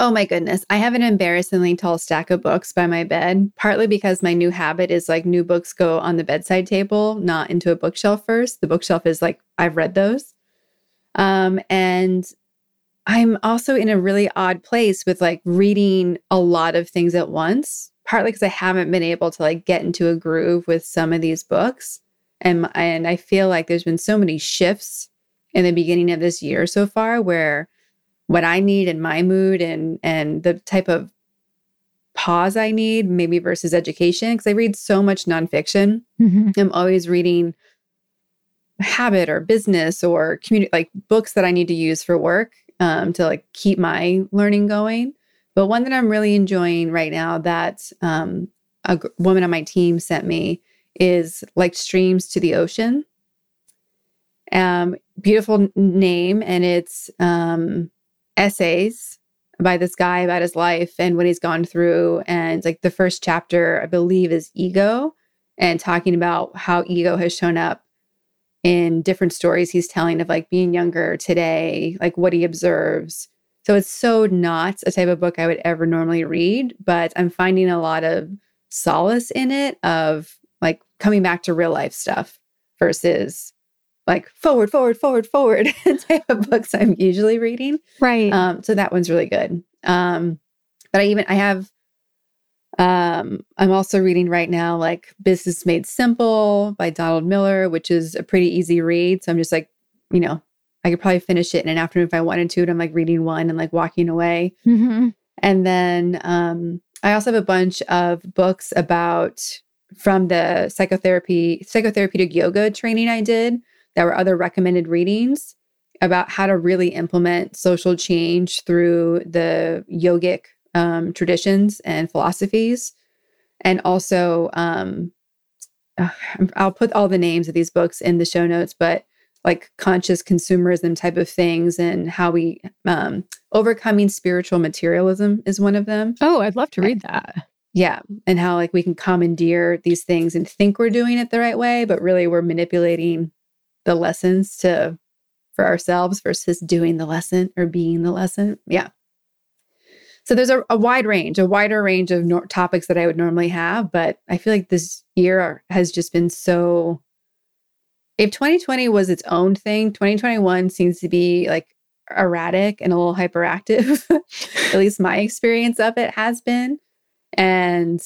S2: Oh my goodness. I have an embarrassingly tall stack of books by my bed, partly because my new habit is like new books go on the bedside table, not into a bookshelf first. The bookshelf is like, I've read those. Um, and I'm also in a really odd place with like reading a lot of things at once, partly because I haven't been able to like get into a groove with some of these books. And, and I feel like there's been so many shifts in the beginning of this year so far where what I need and my mood and and the type of pause I need, maybe versus education. Because I read so much nonfiction. Mm-hmm. I'm always reading habit or business or community like books that I need to use for work um, to like keep my learning going. But one that I'm really enjoying right now that um, a g- woman on my team sent me is like streams to the ocean. Um, beautiful name, and it's um, essays by this guy about his life and what he's gone through. And like the first chapter, I believe, is ego and talking about how ego has shown up in different stories he's telling of like being younger today, like what he observes. So it's so not a type of book I would ever normally read, but I'm finding a lot of solace in it of like coming back to real life stuff versus like forward, forward, forward, forward type of books I'm usually reading.
S1: Right.
S2: Um, so that one's really good. Um, but I even I have um, I'm also reading right now like Business Made Simple by Donald Miller, which is a pretty easy read. So I'm just like, you know, I could probably finish it in an afternoon if I wanted to. And I'm like reading one and like walking away. Mm-hmm. And then um, I also have a bunch of books about from the psychotherapy psychotherapeutic yoga training I did there were other recommended readings about how to really implement social change through the yogic um, traditions and philosophies. And also, um, I'll put all the names of these books in the show notes, but like conscious consumerism type of things and how we um, overcoming spiritual materialism is one of them.
S1: Oh, I'd love to read that.
S2: Yeah. And how like we can commandeer these things and think we're doing it the right way, but really we're manipulating the lessons to for ourselves versus doing the lesson or being the lesson. Yeah. So there's a, a wide range, a wider range of no- topics that I would normally have, but I feel like this year has just been so if 2020 was its own thing, 2021 seems to be like erratic and a little hyperactive. At least my experience of it has been. And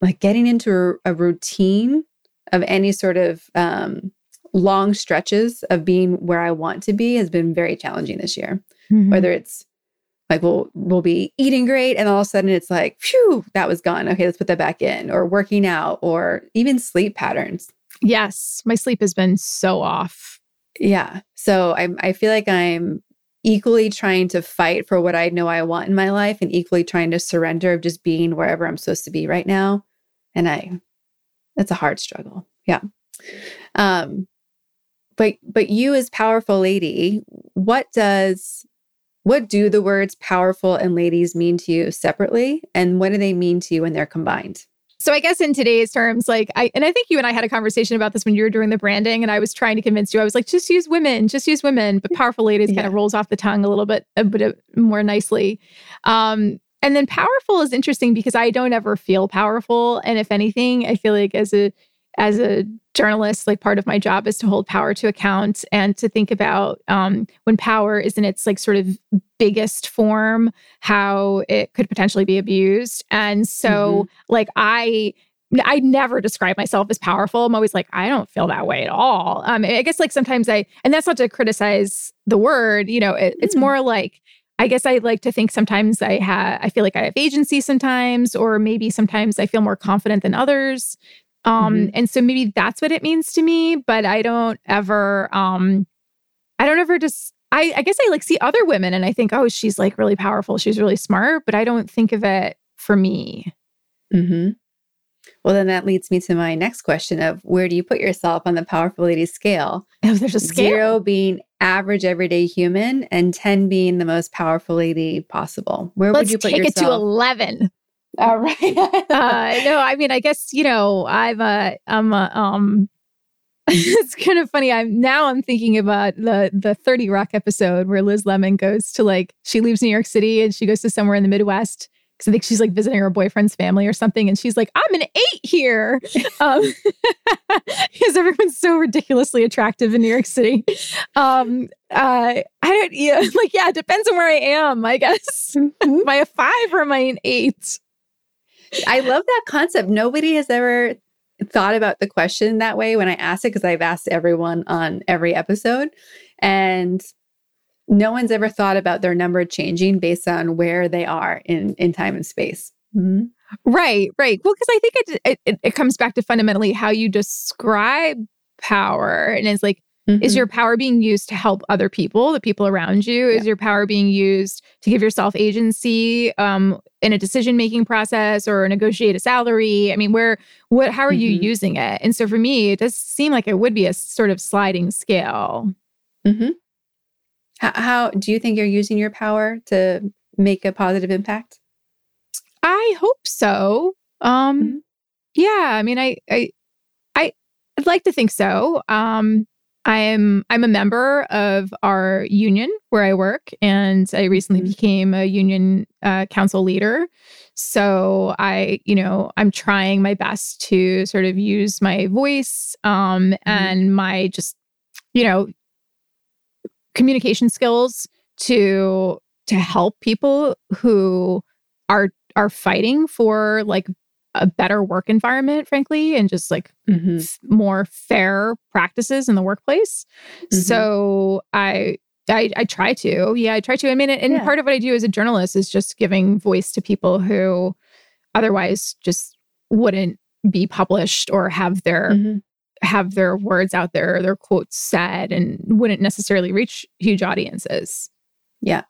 S2: like getting into a, a routine of any sort of um, long stretches of being where I want to be has been very challenging this year. Mm-hmm. Whether it's like we'll we'll be eating great and all of a sudden it's like, phew, that was gone. Okay, let's put that back in, or working out, or even sleep patterns.
S1: Yes, my sleep has been so off.
S2: Yeah. So I I feel like I'm equally trying to fight for what I know I want in my life and equally trying to surrender of just being wherever I'm supposed to be right now. And I that's a hard struggle. Yeah. Um but but you as powerful lady, what does what do the words powerful and ladies mean to you separately and what do they mean to you when they're combined?
S1: So I guess in today's terms, like I and I think you and I had a conversation about this when you were doing the branding, and I was trying to convince you. I was like, just use women, just use women. But powerful ladies yeah. kind of rolls off the tongue a little bit, a bit more nicely. Um, and then powerful is interesting because I don't ever feel powerful, and if anything, I feel like as a as a journalist, like part of my job is to hold power to account and to think about um, when power is in its like sort of biggest form, how it could potentially be abused. And so, mm-hmm. like, I I never describe myself as powerful. I'm always like, I don't feel that way at all. Um, I guess like sometimes I, and that's not to criticize the word, you know, it, it's mm. more like, I guess I like to think sometimes I have, I feel like I have agency sometimes, or maybe sometimes I feel more confident than others. Um, mm-hmm. and so maybe that's what it means to me, but I don't ever, um, I don't ever just, I, I guess I like see other women and I think, oh, she's like really powerful. She's really smart, but I don't think of it for me.
S2: Mm-hmm. Well, then that leads me to my next question of where do you put yourself on the powerful lady scale?
S1: Oh, there's a scale.
S2: Zero being average everyday human and 10 being the most powerful lady possible. Where
S1: Let's
S2: would you put
S1: take
S2: yourself?
S1: it to 11.
S2: All right. uh,
S1: no, I mean, I guess you know, I'm a, I'm a, um, it's kind of funny. I'm now I'm thinking about the the 30 Rock episode where Liz Lemon goes to like she leaves New York City and she goes to somewhere in the Midwest because I think she's like visiting her boyfriend's family or something, and she's like, "I'm an eight here," um, because everyone's so ridiculously attractive in New York City. Um, uh, I don't, yeah, like, yeah, it depends on where I am, I guess. Mm-hmm. am I a five or am I an eight?
S2: I love that concept. Nobody has ever thought about the question that way when I asked it because I've asked everyone on every episode. And no one's ever thought about their number changing based on where they are in, in time and space.
S1: Mm-hmm. Right, right. Well, because I think it, it, it comes back to fundamentally how you describe power, and it's like Mm-hmm. Is your power being used to help other people, the people around you? Yeah. Is your power being used to give yourself agency um, in a decision making process or negotiate a salary? I mean, where, what, how are mm-hmm. you using it? And so for me, it does seem like it would be a sort of sliding scale.
S2: Mm-hmm. How, how do you think you're using your power to make a positive impact?
S1: I hope so. Um, mm-hmm. yeah, I mean, I, I, I, I'd like to think so. Um, I'm I'm a member of our union where I work, and I recently mm-hmm. became a union uh, council leader. So I, you know, I'm trying my best to sort of use my voice um, mm-hmm. and my just, you know, communication skills to to help people who are are fighting for like a better work environment, frankly, and just like mm-hmm. f- more fair practices in the workplace. Mm-hmm. So I, I, I try to, yeah, I try to. I mean, and yeah. part of what I do as a journalist is just giving voice to people who otherwise just wouldn't be published or have their mm-hmm. have their words out there, their quotes said, and wouldn't necessarily reach huge audiences.
S2: Yeah.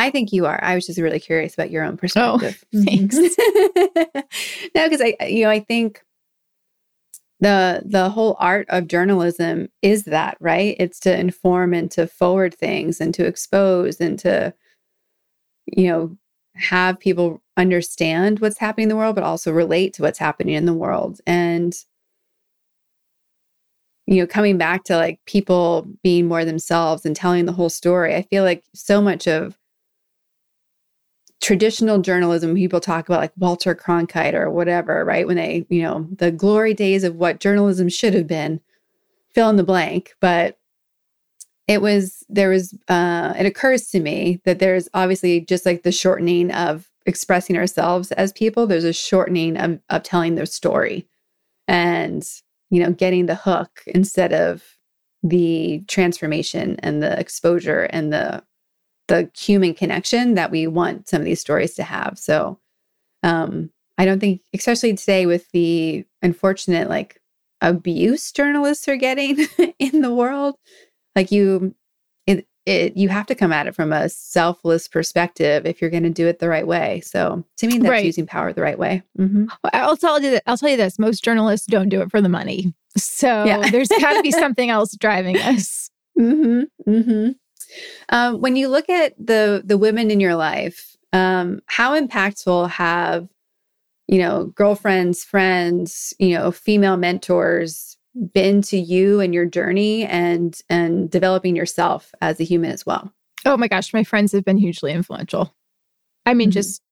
S2: I think you are. I was just really curious about your own oh, perspective.
S1: Oh, thanks.
S2: no, because I, you know, I think the the whole art of journalism is that right. It's to inform and to forward things and to expose and to, you know, have people understand what's happening in the world, but also relate to what's happening in the world. And you know, coming back to like people being more themselves and telling the whole story, I feel like so much of traditional journalism, people talk about like Walter Cronkite or whatever, right? When they, you know, the glory days of what journalism should have been. fill in the blank, but it was there was uh, it occurs to me that there's obviously just like the shortening of expressing ourselves as people. There's a shortening of of telling their story, and you know, getting the hook instead of the transformation and the exposure and the the human connection that we want some of these stories to have. So um I don't think especially today with the unfortunate like abuse journalists are getting in the world, like you it, it you have to come at it from a selfless perspective if you're going to do it the right way. So to me, that's
S1: Right.
S2: using power the right way. Mhm.
S1: Well, I'll tell you I'll tell you this: most journalists don't do it for the money. So
S2: Yeah.
S1: there's got to be something else driving us.
S2: hmm hmm Um, when you look at the the women in your life, um, how impactful have you know girlfriends, friends, you know, female mentors been to you and your journey and and developing yourself as a human as well?
S1: Oh my gosh, my friends have been hugely influential. I mean,
S2: Mhm.
S1: just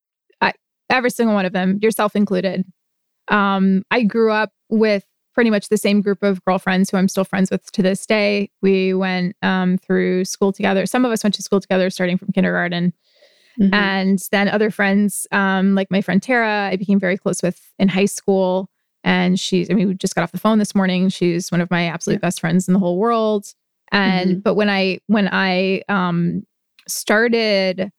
S1: I, every single one of them, yourself included. Um, I grew up with pretty much the same group of girlfriends who I'm still friends with to this day. We went um, through school together. Some of us went to school together starting from kindergarten.
S2: Mhm.
S1: And then other friends, um, like my friend Tara, I became very close with in high school. And she's, I mean, we just got off the phone this morning. She's one of my absolute
S2: Yeah.
S1: best friends in the whole world. And
S2: Mhm.
S1: but when I when I um started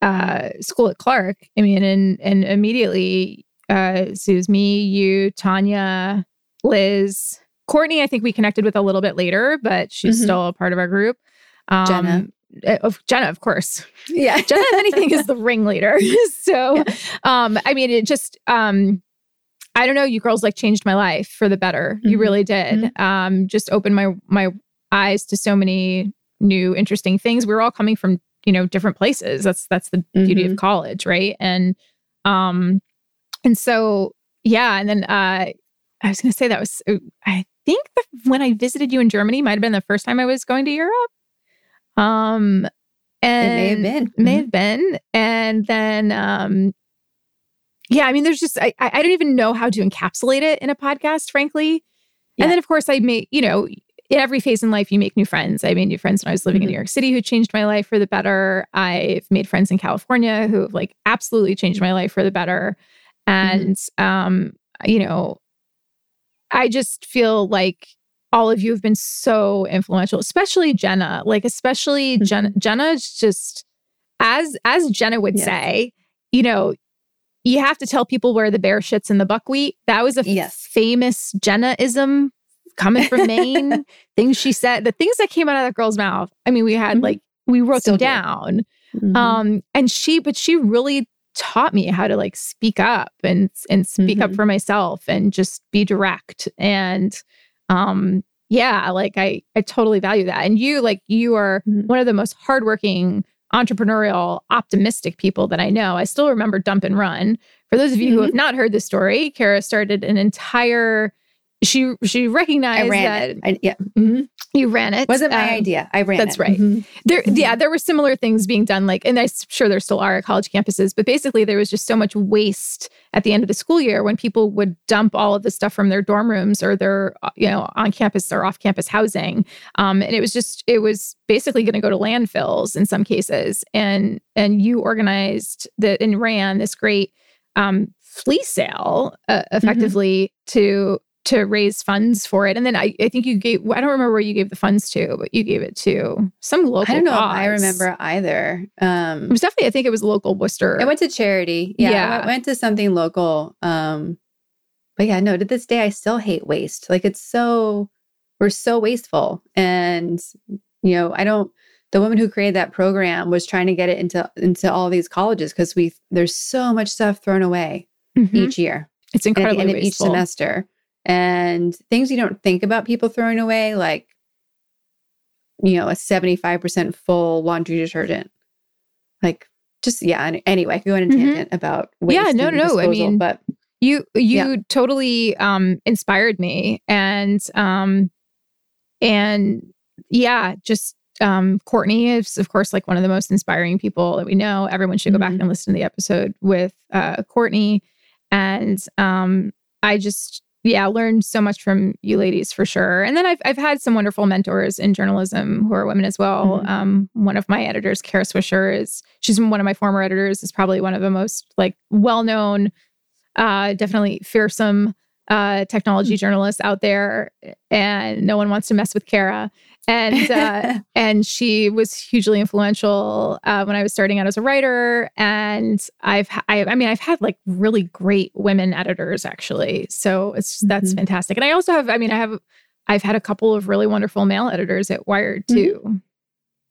S1: uh school at Clark, I mean, and and immediately uh so it was me, you, Tanya, Liz, Courtney, I think we connected with a little bit later, but she's
S2: Mhm.
S1: still a part of our group. Um
S2: Jenna.
S1: uh, Of Jenna, of course.
S2: yeah,
S1: Jenna, if anything, is the ringleader. so, um, I mean, it just, um, I don't know. You girls like changed my life for the better. You
S2: Mhm.
S1: really did. Um, just opened my my eyes to so many new, interesting things. We were all coming from you know different places. That's that's the beauty of college, right? And, um, and so yeah. And then uh, I was going to say that was I think that when I visited you in Germany might have been the first time I was going to Europe. Um, and
S2: may have been.
S1: may
S2: Mhm.
S1: have been and then um yeah i mean there's just i i don't even know how to encapsulate it in a podcast frankly
S2: Yeah.
S1: and then of course i made you know in every phase in life you make new friends i made new friends when i was living in
S2: Mhm.
S1: new york city who changed my life for the better i've made friends in california who have like absolutely changed my life for the better and um you know i just feel like all of you have been so influential especially jenna like especially jenna jenna's just as as jenna would
S2: Yes.
S1: say you know you have to tell people where the bear shits in the buckwheat that was a
S2: Yes.
S1: famous jennaism coming from maine things she said the things that came out of that girl's mouth i mean we had
S2: Mhm.
S1: like we wrote
S2: Still
S1: them
S2: do.
S1: down
S2: Mhm.
S1: um and she but she really taught me how to like speak up and and speak up
S2: Mhm.
S1: for myself and just be direct and um yeah like i i totally value that and you like you are
S2: Mhm.
S1: one of the most hardworking entrepreneurial optimistic people that i know i still remember dump and run for those of you
S2: Mm-hmm.
S1: who have not heard the story kara started an entire she she recognized
S2: I ran
S1: that
S2: it. I, yeah, Mhm.
S1: you ran it
S2: wasn't my
S1: Um,
S2: idea. I ran it.
S1: that's
S2: it.
S1: right.
S2: Mhm.
S1: there
S2: Mhm.
S1: yeah there were similar things being done like and i'm sure there still are at college campuses but basically there was just so much waste at the end of the school year when people would dump all of the stuff from their dorm rooms or their uh, you know on campus or off campus housing um, and it was just it was basically going to go to landfills in some cases and and you organized the and ran this great um, flea sale uh, effectively to to raise funds for it and then I, I think you gave i don't remember where you gave the funds to but you gave it to some local
S2: I don't know if I remember either.
S1: it
S2: Um,
S1: was definitely i think it was local worcester
S2: I went to charity. Yeah, I
S1: Yeah.
S2: went, went to something local. Um, but yeah, no, to this day, I still hate waste. Like it's so, we're so wasteful. And, you know, I don't, the woman who created that program was trying to get it into, into all these colleges because we, there's so much stuff thrown away
S1: Mhm.
S2: each year
S1: it's
S2: and at the end of each semester. And things you don't think about people throwing away, like, you know, a 75% full laundry detergent. Like, just, yeah. any- Anyway, I could go on a
S1: Mhm.
S2: tangent about waste
S1: Yeah, no, no, I mean,
S2: but
S1: you you
S2: Yeah.
S1: totally um inspired me and um and yeah just um courtney is of course like one of the most inspiring people that we know everyone should go back
S2: Mhm.
S1: and listen to the episode with uh courtney and um i just yeah, learned so much from you ladies for sure. And then I've I've had some wonderful mentors in journalism who are women as well. Mm-hmm. Um, one of my editors, Kara Swisher, is she's one of my former editors. Is probably one of the most like well known, uh, definitely fearsome uh, technology mm-hmm. journalists out there, and no one wants to mess with Kara and uh, and she was hugely influential uh, when I was starting out as a writer. And I've I, I, mean I've had like really great women editors actually, so it's that's mm-hmm. fantastic. And I also have I mean I have I've had a couple of really wonderful male editors at Wired mm-hmm. too. Mm-hmm.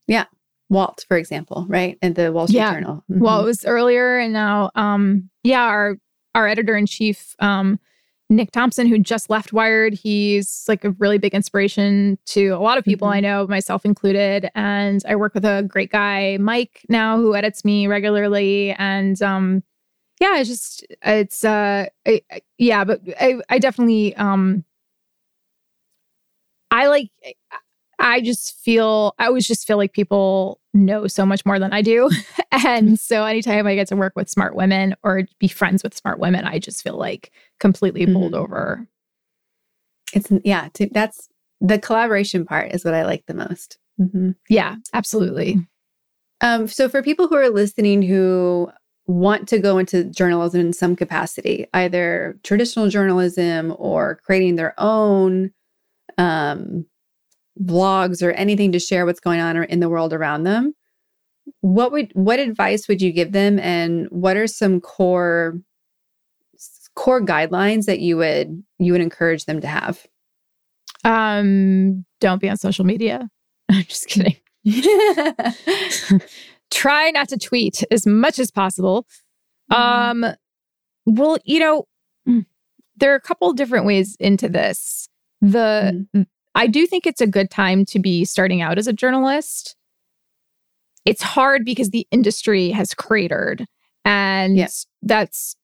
S2: Yeah. Walt, for example, right? And the Wall Street
S1: yeah.
S2: Journal.
S1: Mm-hmm. Well, it was earlier and now um yeah, our our editor in chief um Nick Thompson, who just left Wired, he's like a really big inspiration to a lot of people mm-hmm. I know, myself included. And I work with a great guy, Mike, now who edits me regularly. And um, yeah, it's just it's uh, I, yeah, but I I definitely um, I like I just feel I always just feel like people know so much more than I do. and so anytime I get to work with smart women or be friends with smart women, I just feel like completely bowled mm-hmm. over.
S2: It's yeah, to, that's the collaboration part is what I like the most.
S1: Mm-hmm. Yeah, absolutely.
S2: Um, so for people who are listening who want to go into journalism in some capacity, either traditional journalism or creating their own um, blogs or anything to share what's going on in the world around them, what would what advice would you give them and what are some core core guidelines that you would you would encourage them to have?
S1: Um don't be on social media. I'm just kidding. Try not to tweet as much as possible. Mm-hmm. Um well, you know, mm, there are a couple different ways into this. The mm-hmm. I do think it's a good time to be starting out as a journalist. It's hard because the industry has cratered. And yeah. that's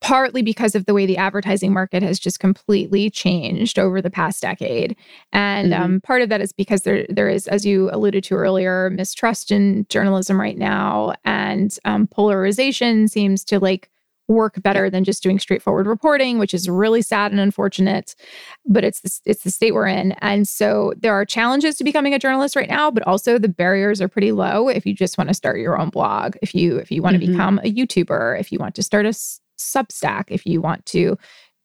S1: partly because of the way the advertising market has just completely changed over the past decade. And mm-hmm. um, part of that is because there, there is, as you alluded to earlier, mistrust in journalism right now. And um, polarization seems to like work better than just doing straightforward reporting, which is really sad and unfortunate. But it's the, it's the state we're in, and so there are challenges to becoming a journalist right now. But also the barriers are pretty low if you just want to start your own blog, if you if you want to mm-hmm. become a YouTuber, if you want to start a Substack, if you want to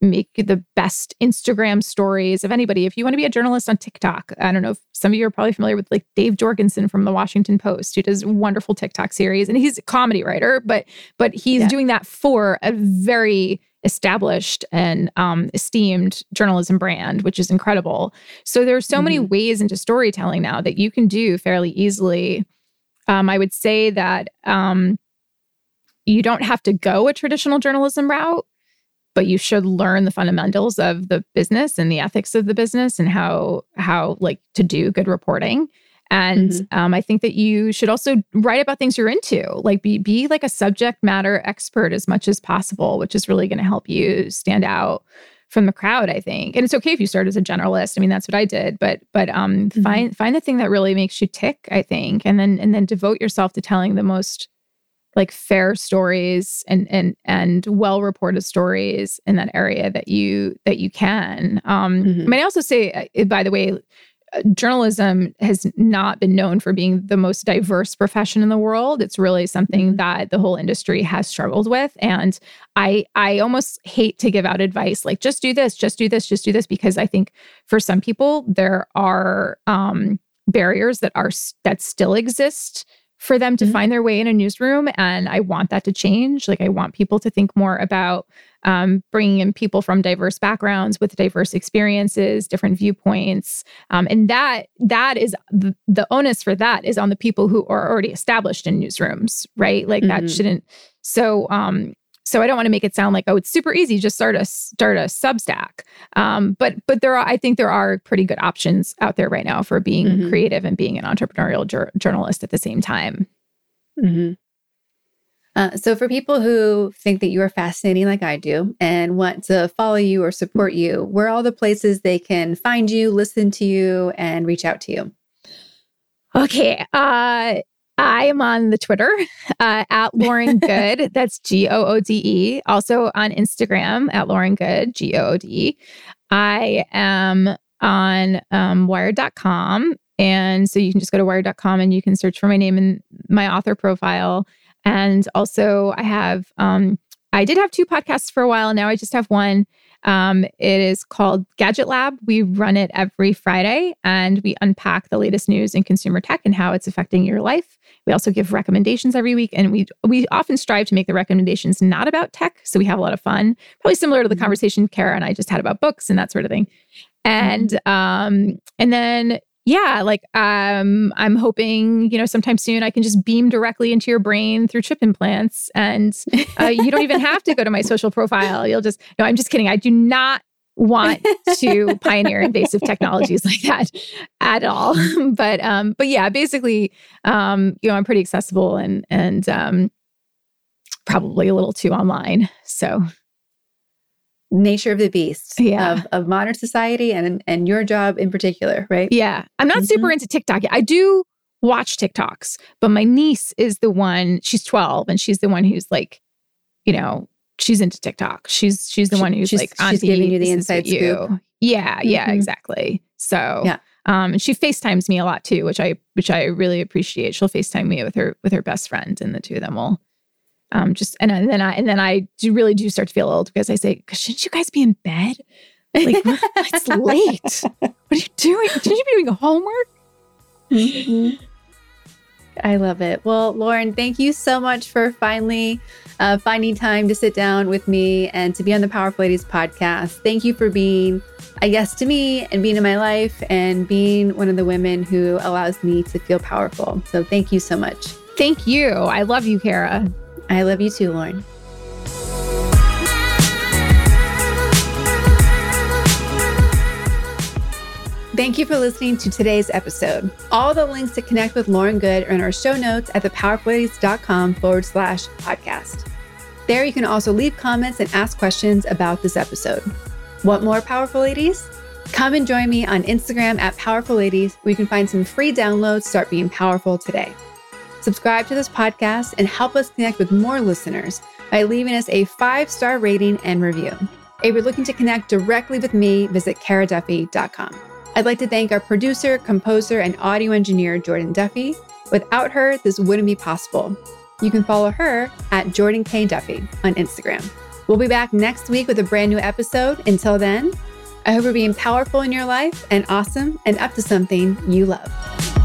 S1: make the best Instagram stories of anybody. If you want to be a journalist on TikTok, I don't know if some of you are probably familiar with like Dave Jorgensen from the Washington Post, who does wonderful TikTok series, and he's a comedy writer, but but he's yeah. doing that for a very established and um, esteemed journalism brand, which is incredible. So there are so mm-hmm. many ways into storytelling now that you can do fairly easily. Um, I would say that um, you don't have to go a traditional journalism route but you should learn the fundamentals of the business and the ethics of the business and how how like to do good reporting and mm-hmm. um, i think that you should also write about things you're into like be be like a subject matter expert as much as possible which is really going to help you stand out from the crowd i think and it's okay if you start as a generalist i mean that's what i did but but um mm-hmm. find find the thing that really makes you tick i think and then and then devote yourself to telling the most like fair stories and and and well reported stories in that area that you that you can um mm-hmm. i mean i also say uh, by the way uh, journalism has not been known for being the most diverse profession in the world it's really something mm-hmm. that the whole industry has struggled with and i i almost hate to give out advice like just do this just do this just do this because i think for some people there are um barriers that are that still exist for them to mm-hmm. find their way in a newsroom. And I want that to change. Like, I want people to think more about um, bringing in people from diverse backgrounds with diverse experiences, different viewpoints. Um, and that that is the, the onus for that is on the people who are already established in newsrooms, right? Like, mm-hmm. that shouldn't. So, um, so I don't want to make it sound like oh it's super easy just start a start a Substack. Um, but but there are I think there are pretty good options out there right now for being mm-hmm. creative and being an entrepreneurial jur- journalist at the same time.
S2: Mm-hmm. Uh, so for people who think that you are fascinating like I do and want to follow you or support you, where are all the places they can find you, listen to you, and reach out to you?
S1: Okay. Uh, I am on the Twitter uh, at Lauren Goode. That's G O O D E. Also on Instagram at Lauren Goode, G O O D E. I am on um, wired.com. And so you can just go to wired.com and you can search for my name and my author profile. And also, I have, um, I did have two podcasts for a while. Now I just have one. Um, it is called Gadget Lab. We run it every Friday and we unpack the latest news in consumer tech and how it's affecting your life. We also give recommendations every week, and we we often strive to make the recommendations not about tech, so we have a lot of fun. Probably similar to the mm-hmm. conversation Kara and I just had about books and that sort of thing. And mm-hmm. um, and then yeah, like um, I'm hoping you know sometime soon I can just beam directly into your brain through chip implants, and uh, you don't even have to go to my social profile. You'll just no, I'm just kidding. I do not want to pioneer invasive technologies like that at all. but um, but yeah, basically, um, you know, I'm pretty accessible and and um, probably a little too online. So
S2: nature of the beast
S1: yeah.
S2: of, of modern society and and your job in particular, right?
S1: Yeah. I'm not mm-hmm. super into TikTok. I do watch TikToks, but my niece is the one, she's 12 and she's the one who's like, you know, she's into TikTok. She's she's the she, one who's
S2: she's,
S1: like
S2: she's giving you the inside scoop. You.
S1: Yeah, yeah, mm-hmm. exactly. So
S2: yeah.
S1: Um, and she FaceTimes me a lot too, which I which I really appreciate. She'll FaceTime me with her with her best friend, and the two of them will um just and, and then I and then I do really do start to feel old because I say, shouldn't you guys be in bed? Like it's late. What are you doing? Shouldn't you be doing homework?
S2: Mm-hmm. I love it. Well, Lauren, thank you so much for finally uh, finding time to sit down with me and to be on the Powerful Ladies podcast. Thank you for being a yes to me and being in my life and being one of the women who allows me to feel powerful. So thank you so much.
S1: Thank you. I love you, Kara.
S2: I love you too, Lauren. Thank you for listening to today's episode. All the links to connect with Lauren Goode are in our show notes at thepowerfulladies.com forward slash podcast. There you can also leave comments and ask questions about this episode. Want more Powerful Ladies? Come and join me on Instagram at Powerful Ladies, where you can find some free downloads. Start being powerful today. Subscribe to this podcast and help us connect with more listeners by leaving us a five star rating and review. If you're looking to connect directly with me, visit karaduffy.com. I'd like to thank our producer, composer, and audio engineer, Jordan Duffy. Without her, this wouldn't be possible. You can follow her at Jordan K. Duffy on Instagram. We'll be back next week with a brand new episode. Until then, I hope you're being powerful in your life and awesome and up to something you love.